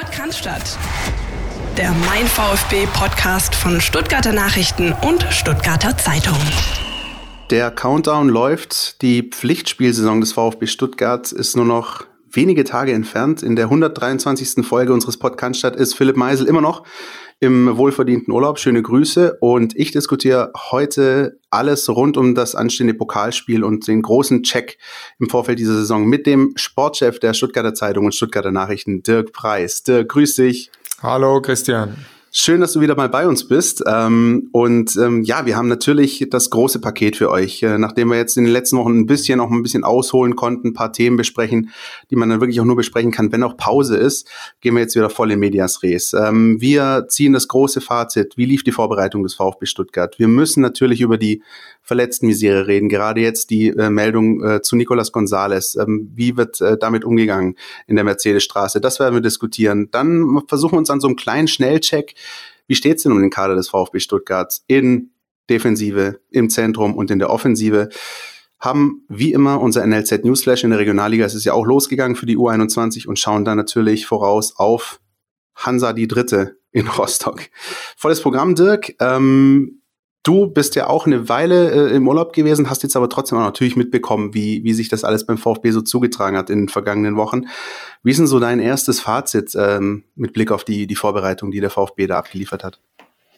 Podcast Der Mein VfB Podcast von Stuttgarter Nachrichten und Stuttgarter Zeitung. Der Countdown läuft. Die Pflichtspielsaison des VfB Stuttgart ist nur noch wenige Tage entfernt. In der 123. Folge unseres Podcasts ist Philipp Meisel immer noch im wohlverdienten Urlaub. Schöne Grüße. Und ich diskutiere heute alles rund um das anstehende Pokalspiel und den großen Check im Vorfeld dieser Saison mit dem Sportchef der Stuttgarter Zeitung und Stuttgarter Nachrichten, Dirk Preis. Dirk, grüß dich. Hallo, Christian. Schön, dass du wieder mal bei uns bist. Ähm, und ähm, ja, wir haben natürlich das große Paket für euch. Äh, nachdem wir jetzt in den letzten Wochen ein bisschen auch ein bisschen ausholen konnten, ein paar Themen besprechen, die man dann wirklich auch nur besprechen kann, wenn auch Pause ist, gehen wir jetzt wieder voll in Medias Res. Ähm, wir ziehen das große Fazit. Wie lief die Vorbereitung des VfB Stuttgart? Wir müssen natürlich über die verletzten Misere reden. Gerade jetzt die äh, Meldung äh, zu Nicolas Gonzalez. Ähm, wie wird damit umgegangen in der Mercedesstraße? Das werden wir diskutieren. Dann versuchen wir uns an so einem kleinen Schnellcheck. Wie steht es denn um den Kader des VfB Stuttgarts in Defensive, im Zentrum und in der Offensive? haben wie immer unser NLZ Newsflash in der Regionalliga. Es ist ja auch losgegangen für die U21 und schauen dann natürlich voraus auf Hansa die Dritte in Rostock. Volles Programm, Dirk. Ähm, Du bist ja auch eine Weile äh, im Urlaub gewesen, hast jetzt aber trotzdem auch natürlich mitbekommen, wie, wie sich das alles beim VfB so zugetragen hat in den vergangenen Wochen. Wie ist denn so dein erstes Fazit ähm, mit Blick auf die, die Vorbereitung, die der VfB da abgeliefert hat?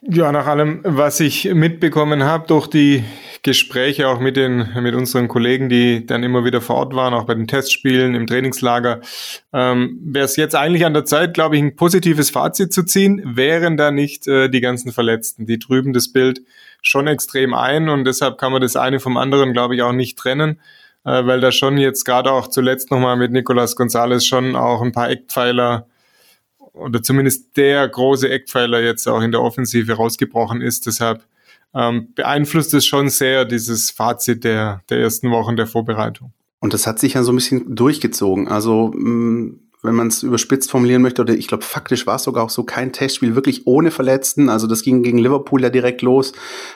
Ja, nach allem, was ich mitbekommen habe durch die Gespräche auch mit den mit unseren Kollegen, die dann immer wieder vor Ort waren, auch bei den Testspielen im Trainingslager, ähm, wäre es jetzt eigentlich an der Zeit, glaube ich, ein positives Fazit zu ziehen, wären da nicht äh, die ganzen Verletzten, die trüben das Bild schon extrem ein und deshalb kann man das eine vom anderen, glaube ich, auch nicht trennen, äh, weil da schon jetzt gerade auch zuletzt nochmal mit Nicolas Gonzalez schon auch ein paar Eckpfeiler oder zumindest der große Eckpfeiler jetzt auch in der Offensive rausgebrochen ist. Deshalb ähm, beeinflusst es schon sehr dieses Fazit der, der ersten Wochen der Vorbereitung. Und das hat sich ja so ein bisschen durchgezogen. Also mm, wenn man es überspitzt formulieren möchte, oder ich glaube, faktisch war es sogar auch so kein Testspiel wirklich ohne Verletzten. Also das ging gegen Liverpool ja direkt los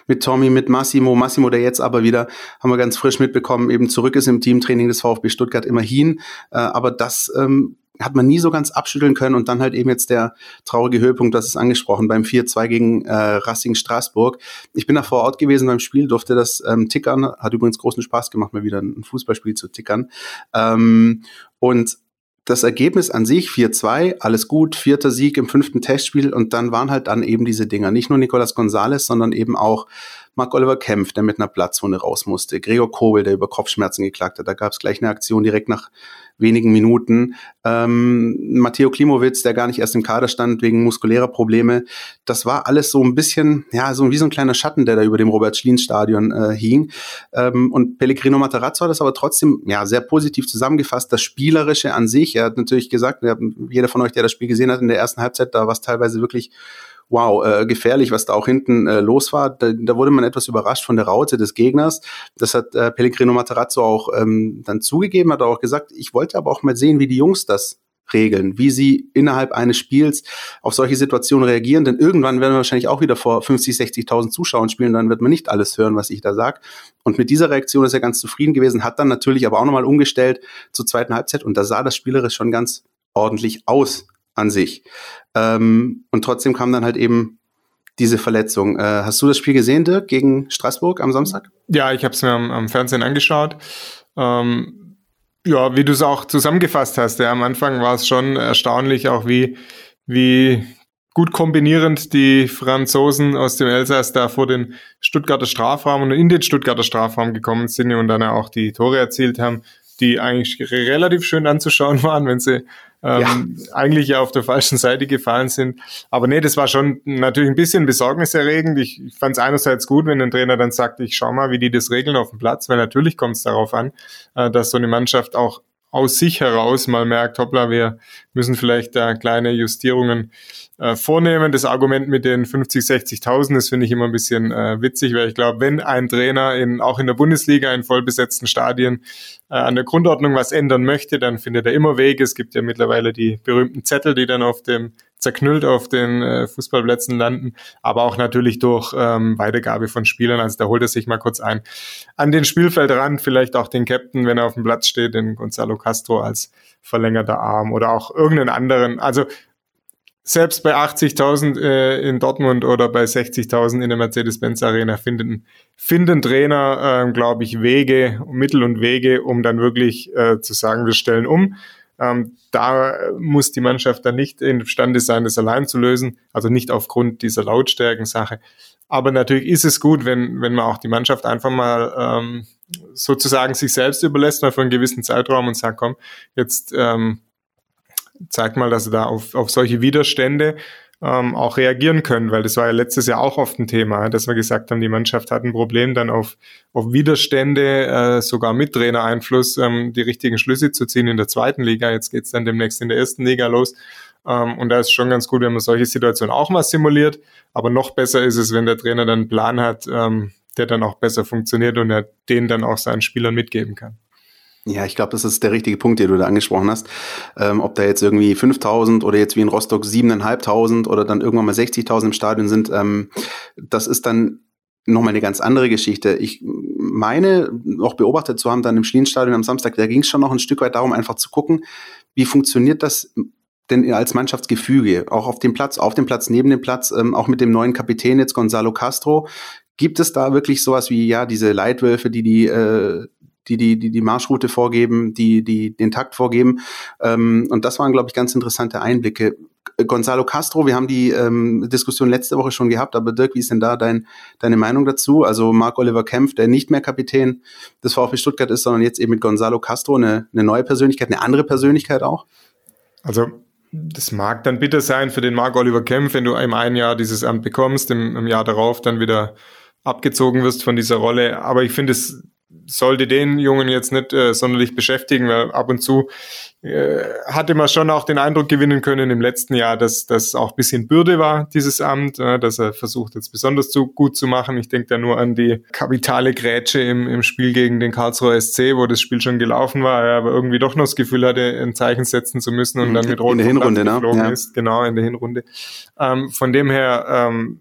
mit Tommy, mit Massimo. Massimo, der jetzt aber wieder, haben wir ganz frisch mitbekommen, eben zurück ist im Teamtraining des VfB Stuttgart immerhin. Äh, aber das ähm, hat man nie so ganz abschütteln können und dann halt eben jetzt der traurige Höhepunkt, das ist angesprochen, beim 4-2 gegen äh, Racing Straßburg. Ich bin da vor Ort gewesen beim Spiel, durfte das ähm, tickern, hat übrigens großen Spaß gemacht, mal wieder ein Fußballspiel zu tickern. Ähm, und das Ergebnis an sich 4-2, alles gut, vierter Sieg im fünften Testspiel und dann waren halt dann eben diese Dinger. Nicht nur Nicolas Gonzalez, sondern eben auch Mark Oliver Kempf, der mit einer Platzwunde raus musste, Gregor Kobel, der über Kopfschmerzen geklagt hat. Da gab es gleich eine Aktion direkt nach wenigen Minuten. Ähm, Matteo Klimowitz, der gar nicht erst im Kader stand wegen muskulärer Probleme. Das war alles so ein bisschen, ja, so wie so ein kleiner Schatten, der da über dem Robert-Schlien-Stadion äh, hing. Ähm, und Pellegrino Matarazzo hat das aber trotzdem ja sehr positiv zusammengefasst. Das Spielerische an sich, er hat natürlich gesagt, jeder von euch, der das Spiel gesehen hat in der ersten Halbzeit, da war es teilweise wirklich wow, äh, gefährlich, was da auch hinten äh, los war. Da, da wurde man etwas überrascht von der Raute des Gegners. Das hat äh, Pellegrino Materazzo auch ähm, dann zugegeben, hat auch gesagt, ich wollte aber auch mal sehen, wie die Jungs das regeln, wie sie innerhalb eines Spiels auf solche Situationen reagieren, denn irgendwann werden wir wahrscheinlich auch wieder vor 50, 60.000 Zuschauern spielen, dann wird man nicht alles hören, was ich da sage. Und mit dieser Reaktion ist er ganz zufrieden gewesen, hat dann natürlich aber auch nochmal umgestellt zur zweiten Halbzeit und da sah das spielerisch schon ganz ordentlich aus an sich. Ähm, und trotzdem kam dann halt eben diese Verletzung. Äh, hast du das Spiel gesehen, Dirk, gegen Straßburg am Samstag? Ja, ich habe es mir am, am, Fernsehen angeschaut. Ähm, ja, wie du es auch zusammengefasst hast, ja, am Anfang war es schon erstaunlich, auch wie, wie gut kombinierend die Franzosen aus dem Elsass da vor den Stuttgarter Strafraum und in den Stuttgarter Strafraum gekommen sind und dann auch die Tore erzielt haben, die eigentlich relativ schön anzuschauen waren, wenn sie ähm, ja. eigentlich ja auf der falschen Seite gefallen sind. Aber nee, das war schon natürlich ein bisschen besorgniserregend. Ich, ich fand es einerseits gut, wenn ein Trainer dann sagt, ich schau mal, wie die das regeln auf dem Platz, weil natürlich kommt es darauf an, äh, dass so eine Mannschaft auch aus sich heraus mal merkt, hoppla, wir müssen vielleicht da kleine Justierungen äh, vornehmen. Das Argument mit den 50, 60.000, das finde ich immer ein bisschen äh, witzig, weil ich glaube, wenn ein Trainer in, auch in der Bundesliga in vollbesetzten Stadien äh, an der Grundordnung was ändern möchte, dann findet er immer Wege. Es gibt ja mittlerweile die berühmten Zettel, die dann auf dem zerknüllt auf den äh, Fußballplätzen landen, aber auch natürlich durch ähm, Weitergabe von Spielern. Also da holt er sich mal kurz ein. An den Spielfeldrand vielleicht auch den Captain, wenn er auf dem Platz steht, den Gonzalo Castro als verlängerter Arm oder auch irgendeinen anderen. Also selbst bei 80.000 äh, in Dortmund oder bei 60.000 in der Mercedes-Benz Arena finden, finden Trainer, äh, glaube ich, Wege, Mittel und Wege, um dann wirklich äh, zu sagen, wir stellen um. Ähm, da muss die Mannschaft dann nicht imstande sein, das allein zu lösen, also nicht aufgrund dieser Lautstärken-Sache. Aber natürlich ist es gut, wenn, wenn man auch die Mannschaft einfach mal ähm, sozusagen sich selbst überlässt, mal für einen gewissen Zeitraum und sagt, komm, jetzt ähm, zeigt mal, dass sie da auf, auf solche Widerstände ähm, auch reagieren können, weil das war ja letztes Jahr auch oft ein Thema, dass wir gesagt haben, die Mannschaft hat ein Problem, dann auf, auf Widerstände, äh, sogar mit Trainereinfluss, ähm, die richtigen Schlüsse zu ziehen in der zweiten Liga. Jetzt geht's dann demnächst in der ersten Liga los. Ähm, und da ist schon ganz gut, wenn man solche Situationen auch mal simuliert. Aber noch besser ist es, wenn der Trainer dann einen Plan hat, ähm, der dann auch besser funktioniert und er den dann auch seinen Spielern mitgeben kann. Ja, ich glaube, das ist der richtige Punkt, den du da angesprochen hast. Ähm, ob da jetzt irgendwie 5000 oder jetzt wie in Rostock 7.500 oder dann irgendwann mal 60.000 im Stadion sind, ähm, das ist dann nochmal eine ganz andere Geschichte. Ich meine, auch beobachtet zu haben, dann im Schlienstadion am Samstag, da ging es schon noch ein Stück weit darum, einfach zu gucken, wie funktioniert das denn als Mannschaftsgefüge, auch auf dem Platz, auf dem Platz, neben dem Platz, ähm, auch mit dem neuen Kapitän jetzt Gonzalo Castro, Gibt es da wirklich sowas wie, ja, diese Leitwölfe, die die, äh, die, die, die, die Marschroute vorgeben, die, die den Takt vorgeben. Ähm, und das waren, glaube ich, ganz interessante Einblicke. Gonzalo Castro, wir haben die ähm, Diskussion letzte Woche schon gehabt, aber Dirk, wie ist denn da dein, deine Meinung dazu? Also Marc Oliver Kempf, der nicht mehr Kapitän des VfB Stuttgart ist, sondern jetzt eben mit Gonzalo Castro eine, eine neue Persönlichkeit, eine andere Persönlichkeit auch? Also das mag dann bitter sein für den Marc Oliver Kempf, wenn du im einen Jahr dieses Amt bekommst, im, im Jahr darauf dann wieder abgezogen wirst von dieser Rolle. Aber ich finde, es sollte den Jungen jetzt nicht äh, sonderlich beschäftigen, weil ab und zu äh, hatte man schon auch den Eindruck gewinnen können im letzten Jahr, dass das auch ein bisschen Bürde war, dieses Amt, äh, dass er versucht jetzt besonders zu, gut zu machen. Ich denke da nur an die kapitale Grätsche im, im Spiel gegen den Karlsruher SC, wo das Spiel schon gelaufen war, er aber irgendwie doch noch das Gefühl hatte, ein Zeichen setzen zu müssen und dann mit Rot in der Hinrunde, ne? ja. ist. Genau, in der Hinrunde. Ähm, von dem her ähm,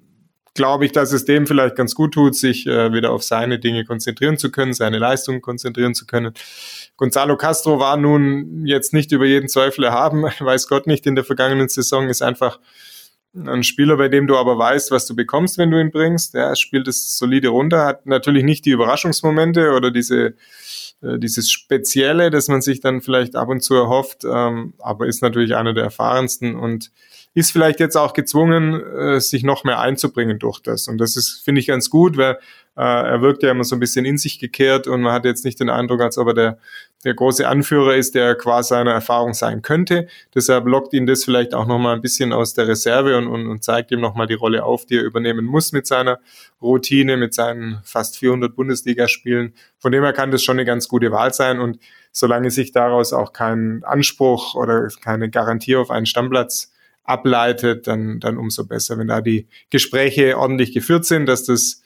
glaube ich, dass es dem vielleicht ganz gut tut, sich äh, wieder auf seine Dinge konzentrieren zu können, seine Leistungen konzentrieren zu können. Gonzalo Castro war nun jetzt nicht über jeden Zweifel erhaben, weiß Gott nicht, in der vergangenen Saison ist einfach ein Spieler, bei dem du aber weißt, was du bekommst, wenn du ihn bringst. Er spielt es solide runter, hat natürlich nicht die Überraschungsmomente oder diese äh, dieses Spezielle, das man sich dann vielleicht ab und zu erhofft, ähm, aber ist natürlich einer der erfahrensten und ist vielleicht jetzt auch gezwungen, äh, sich noch mehr einzubringen durch das. Und das ist, finde ich, ganz gut, weil äh, er wirkt ja immer so ein bisschen in sich gekehrt und man hat jetzt nicht den Eindruck, als ob er der, der große Anführer ist, der quasi seiner Erfahrung sein könnte. Deshalb lockt ihn das vielleicht auch nochmal ein bisschen aus der Reserve und, und, und zeigt ihm nochmal die Rolle auf, die er übernehmen muss mit seiner Routine, mit seinen fast 400 Bundesligaspielen. Von dem her kann das schon eine ganz gute Wahl sein und solange sich daraus auch kein Anspruch oder keine Garantie auf einen Stammplatz ableitet, dann, dann umso besser, wenn da die Gespräche ordentlich geführt sind, dass das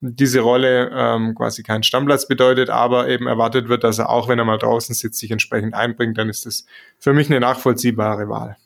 diese Rolle ähm, quasi keinen Stammplatz bedeutet, aber eben erwartet wird, dass er auch, wenn er mal draußen sitzt, sich entsprechend einbringt, dann ist das für mich eine nachvollziehbare Wahl.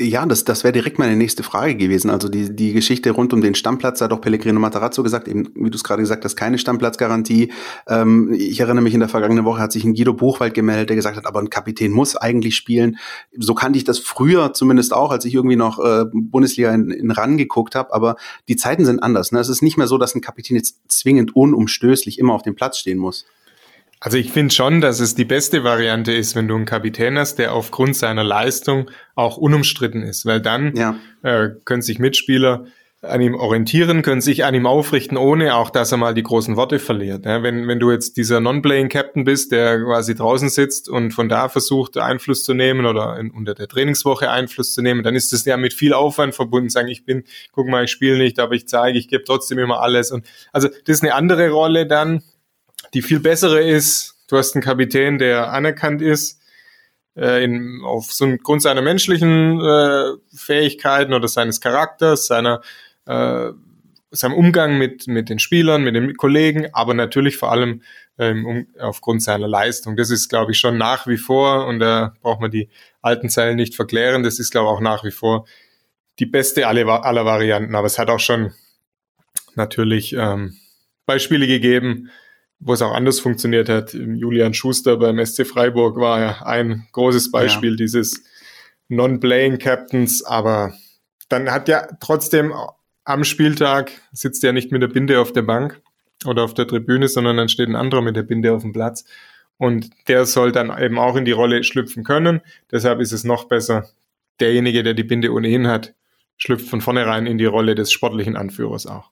Ja, das, das wäre direkt meine nächste Frage gewesen. Also die, die Geschichte rund um den Stammplatz, da hat doch Pellegrino Matarazzo gesagt, eben, wie du es gerade gesagt hast, keine Stammplatzgarantie. Ähm, ich erinnere mich, in der vergangenen Woche hat sich ein Guido Buchwald gemeldet, der gesagt hat, aber ein Kapitän muss eigentlich spielen. So kannte ich das früher zumindest auch, als ich irgendwie noch äh, Bundesliga in, in RAN geguckt habe. Aber die Zeiten sind anders. Ne? Es ist nicht mehr so, dass ein Kapitän jetzt zwingend unumstößlich immer auf dem Platz stehen muss. Also ich finde schon, dass es die beste Variante ist, wenn du einen Kapitän hast, der aufgrund seiner Leistung auch unumstritten ist, weil dann ja. äh, können sich Mitspieler an ihm orientieren, können sich an ihm aufrichten, ohne auch, dass er mal die großen Worte verliert. Ja, wenn, wenn du jetzt dieser Non-Playing Captain bist, der quasi draußen sitzt und von da versucht, Einfluss zu nehmen oder in, unter der Trainingswoche Einfluss zu nehmen, dann ist das ja mit viel Aufwand verbunden. Sagen, ich bin, guck mal, ich spiele nicht, aber ich zeige, ich gebe trotzdem immer alles. Und also das ist eine andere Rolle dann, die viel bessere ist, du hast einen Kapitän, der anerkannt ist, äh, in, auf so Grund seiner menschlichen äh, Fähigkeiten oder seines Charakters, seiner äh, seinem Umgang mit, mit den Spielern, mit den Kollegen, aber natürlich vor allem ähm, um, aufgrund seiner Leistung. Das ist, glaube ich, schon nach wie vor, und da braucht man die alten Zeilen nicht verklären, das ist, glaube ich, auch nach wie vor die beste aller, aller Varianten. Aber es hat auch schon natürlich ähm, Beispiele gegeben, wo es auch anders funktioniert hat. Julian Schuster beim SC Freiburg war ja ein großes Beispiel ja. dieses Non-Playing Captains, aber dann hat ja trotzdem am Spieltag sitzt er nicht mit der Binde auf der Bank oder auf der Tribüne, sondern dann steht ein anderer mit der Binde auf dem Platz. Und der soll dann eben auch in die Rolle schlüpfen können. Deshalb ist es noch besser, derjenige, der die Binde ohnehin hat, schlüpft von vornherein in die Rolle des sportlichen Anführers auch.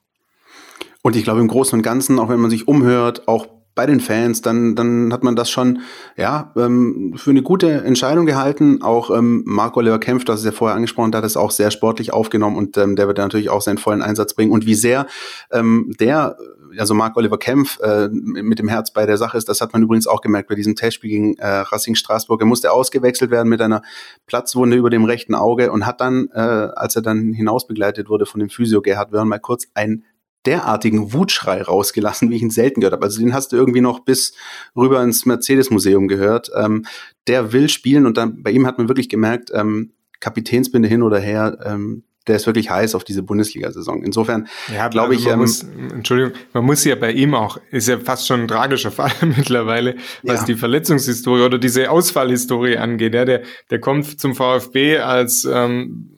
Und ich glaube im Großen und Ganzen, auch wenn man sich umhört, auch bei den Fans, dann, dann hat man das schon ja, ähm, für eine gute Entscheidung gehalten. Auch ähm, Marco Oliver Kempf, das ist ja vorher angesprochen, da hat es auch sehr sportlich aufgenommen und ähm, der wird natürlich auch seinen vollen Einsatz bringen. Und wie sehr ähm, der, also Marco Oliver Kempf, äh, mit dem Herz bei der Sache ist, das hat man übrigens auch gemerkt bei diesem Testspiel gegen äh, Racing Straßburg. Er musste ausgewechselt werden mit einer Platzwunde über dem rechten Auge und hat dann, äh, als er dann hinausbegleitet wurde von dem Physio Gerhard Wörn, mal kurz ein derartigen Wutschrei rausgelassen, wie ich ihn selten gehört habe. Also den hast du irgendwie noch bis rüber ins Mercedes-Museum gehört. Ähm, der will spielen und dann bei ihm hat man wirklich gemerkt, ähm, Kapitänsbinde hin oder her, ähm, der ist wirklich heiß auf diese Bundesliga-Saison. Insofern ja, glaube ich. Ähm, muss, Entschuldigung, man muss ja bei ihm auch, ist ja fast schon ein tragischer Fall mittlerweile, was ja. die Verletzungshistorie oder diese Ausfallhistorie angeht. Ja, der, der kommt zum VfB als ähm,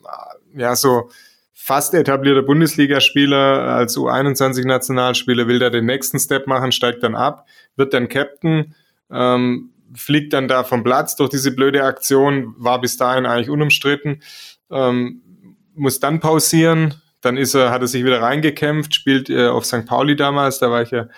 ja so fast etablierter Bundesligaspieler als U21-Nationalspieler, will da den nächsten Step machen, steigt dann ab, wird dann Captain, ähm, fliegt dann da vom Platz durch diese blöde Aktion, war bis dahin eigentlich unumstritten, ähm, muss dann pausieren, dann ist er, hat er sich wieder reingekämpft, spielt äh, auf St. Pauli damals, da war ich ja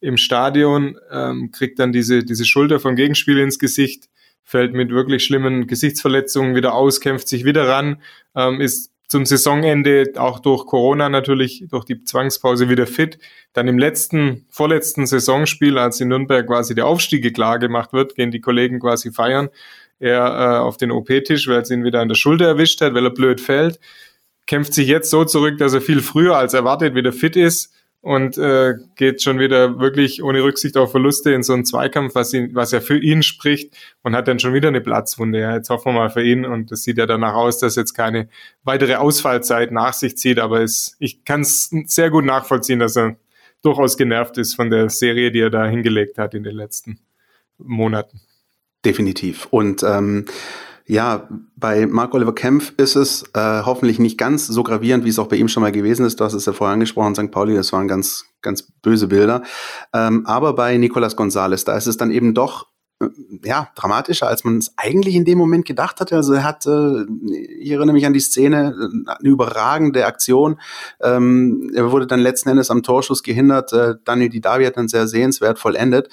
im Stadion, ähm, kriegt dann diese, diese Schulter vom Gegenspieler ins Gesicht, fällt mit wirklich schlimmen Gesichtsverletzungen wieder aus, kämpft sich wieder ran, ähm, ist zum Saisonende auch durch Corona natürlich, durch die Zwangspause wieder fit. Dann im letzten, vorletzten Saisonspiel, als in Nürnberg quasi der Aufstieg klar gemacht wird, gehen die Kollegen quasi feiern. Er äh, auf den OP-Tisch, weil es ihn wieder an der Schulter erwischt hat, weil er blöd fällt. Kämpft sich jetzt so zurück, dass er viel früher als erwartet wieder fit ist und äh, geht schon wieder wirklich ohne Rücksicht auf Verluste in so einen Zweikampf, was, ihn, was ja für ihn spricht und hat dann schon wieder eine Platzwunde. Ja, jetzt hoffen wir mal für ihn und das sieht ja danach aus, dass jetzt keine weitere Ausfallzeit nach sich zieht, aber es, ich kann es sehr gut nachvollziehen, dass er durchaus genervt ist von der Serie, die er da hingelegt hat in den letzten Monaten. Definitiv. Und ähm, ja, bei Mark Oliver Kempf ist es äh, hoffentlich nicht ganz so gravierend, wie es auch bei ihm schon mal gewesen ist. Du hast es ja vorher angesprochen, St. Pauli, das waren ganz, ganz böse Bilder. Ähm, aber bei Nicolas Gonzalez, da ist es dann eben doch äh, ja, dramatischer, als man es eigentlich in dem Moment gedacht hatte. Also er hat, äh, ich erinnere mich an die Szene, eine überragende Aktion. Ähm, er wurde dann letzten Endes am Torschuss gehindert. Äh, Daniel Didavi hat dann sehr sehenswert vollendet.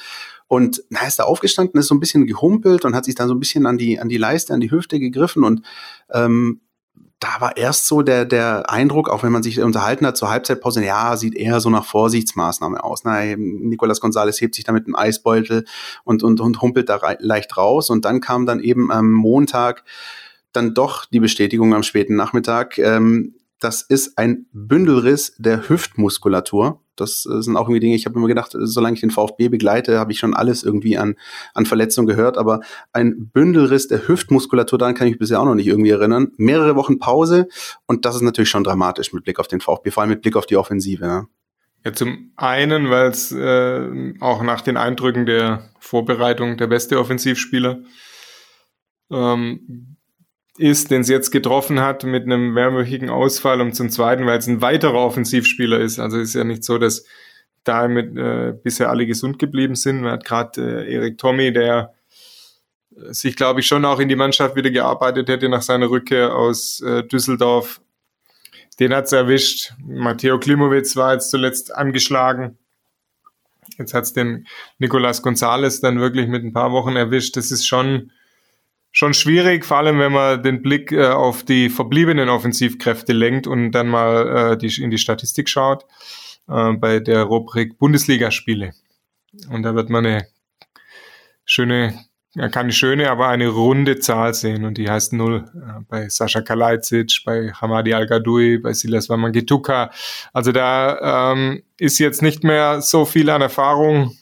Und na, ist da aufgestanden, ist so ein bisschen gehumpelt und hat sich dann so ein bisschen an die, an die Leiste, an die Hüfte gegriffen und ähm, da war erst so der, der Eindruck, auch wenn man sich unterhalten hat zur Halbzeitpause, ja, sieht eher so nach Vorsichtsmaßnahme aus. Na, Nicolas Gonzalez hebt sich da mit einem Eisbeutel und, und, und humpelt da leicht raus. Und dann kam dann eben am Montag dann doch die Bestätigung am späten Nachmittag. Ähm, das ist ein Bündelriss der Hüftmuskulatur. Das äh, sind auch irgendwie Dinge, ich habe immer gedacht, solange ich den VfB begleite, habe ich schon alles irgendwie an, an Verletzungen gehört. Aber ein Bündelriss der Hüftmuskulatur, daran kann ich mich bisher auch noch nicht irgendwie erinnern. Mehrere Wochen Pause und das ist natürlich schon dramatisch mit Blick auf den VfB, vor allem mit Blick auf die Offensive. Ne? Ja, zum einen, weil es äh, auch nach den Eindrücken der Vorbereitung der beste Offensivspieler ähm, ist, den sie jetzt getroffen hat mit einem mehrwöchigen Ausfall und zum Zweiten, weil es ein weiterer Offensivspieler ist. Also es ist ja nicht so, dass da mit, äh, bisher alle gesund geblieben sind. Man hat gerade äh, Erik Tommy, der äh, sich, glaube ich, schon auch in die Mannschaft wieder gearbeitet hätte nach seiner Rückkehr aus äh, Düsseldorf. Den hat's erwischt. Matteo Klimowitz war jetzt zuletzt angeschlagen. Jetzt hat's den Nicolas Gonzalez dann wirklich mit ein paar Wochen erwischt. Das ist schon schon schwierig, vor allem wenn man den Blick äh, auf die verbliebenen Offensivkräfte lenkt und dann mal äh, die, in die Statistik schaut äh, bei der Rubrik Bundesligaspiele. Und da wird man eine schöne, keine schöne, aber eine runde Zahl sehen und die heißt null. Äh, bei Sascha Kalajdzic, bei Hamadi Al-Gadoui, bei Silas Wamangituka. Also da ähm, ist jetzt nicht mehr so viel an Erfahrung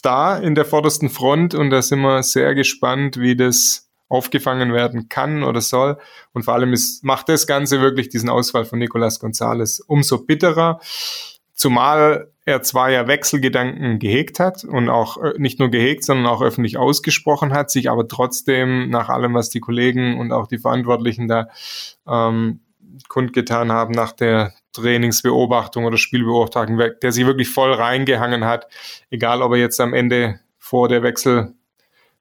da in der vordersten Front und da sind wir sehr gespannt, wie das aufgefangen werden kann oder soll. Und vor allem ist, macht das Ganze wirklich diesen Ausfall von Nicolas Gonzalez umso bitterer. zumal er zwar ja Wechselgedanken gehegt hat und auch äh, nicht nur gehegt, sondern auch öffentlich ausgesprochen hat, sich aber trotzdem nach allem, was die Kollegen und auch die Verantwortlichen da ähm, kundgetan haben, nach der Trainingsbeobachtung oder Spielbeobachtung, der sich wirklich voll reingehangen hat, egal ob er jetzt am Ende vor der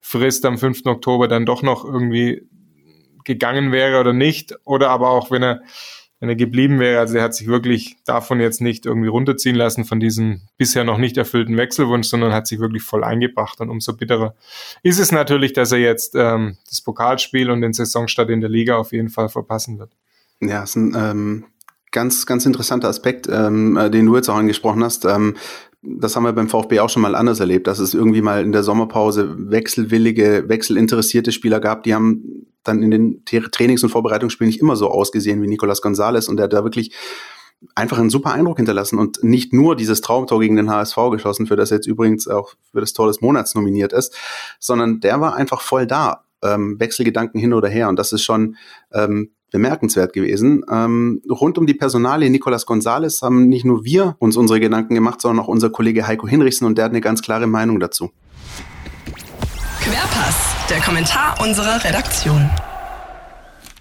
Wechselfrist am 5. Oktober dann doch noch irgendwie gegangen wäre oder nicht, oder aber auch wenn er wenn er geblieben wäre. Also er hat sich wirklich davon jetzt nicht irgendwie runterziehen lassen von diesem bisher noch nicht erfüllten Wechselwunsch, sondern hat sich wirklich voll eingebracht. Und umso bitterer ist es natürlich, dass er jetzt ähm, das Pokalspiel und den Saisonstart in der Liga auf jeden Fall verpassen wird. Ja, ist ein ähm, ganz, ganz interessanter Aspekt, ähm, äh, den du jetzt auch angesprochen hast. Ähm, das haben wir beim VfB auch schon mal anders erlebt, dass es irgendwie mal in der Sommerpause wechselwillige, wechselinteressierte Spieler gab, die haben dann in den Trainings- und Vorbereitungsspielen nicht immer so ausgesehen wie Nicolas Gonzalez und der hat da wirklich einfach einen super Eindruck hinterlassen und nicht nur dieses Traumtor gegen den HSV geschossen, für das er jetzt übrigens auch für das Tor des Monats nominiert ist, sondern der war einfach voll da. Ähm, Wechselgedanken hin oder her und das ist schon ähm, bemerkenswert gewesen. Ähm, rund um die Personalie Nicolas Gonzalez haben nicht nur wir uns unsere Gedanken gemacht, sondern auch unser Kollege Heiko Hinrichsen und der hat eine ganz klare Meinung dazu. Querpass, der Kommentar unserer Redaktion.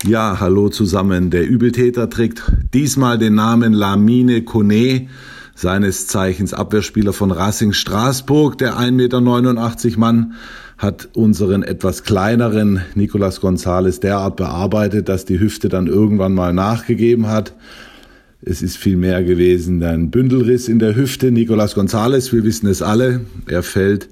Ja, hallo zusammen. Der Übeltäter trägt diesmal den Namen Lamine Kone, seines Zeichens Abwehrspieler von Racing Straßburg. Der 1,89 Meter Mann hat unseren etwas kleineren Nicolas Gonzales derart bearbeitet, dass die Hüfte dann irgendwann mal nachgegeben hat. Es ist viel mehr gewesen, ein Bündelriss in der Hüfte. Nicolas Gonzales, wir wissen es alle, er fällt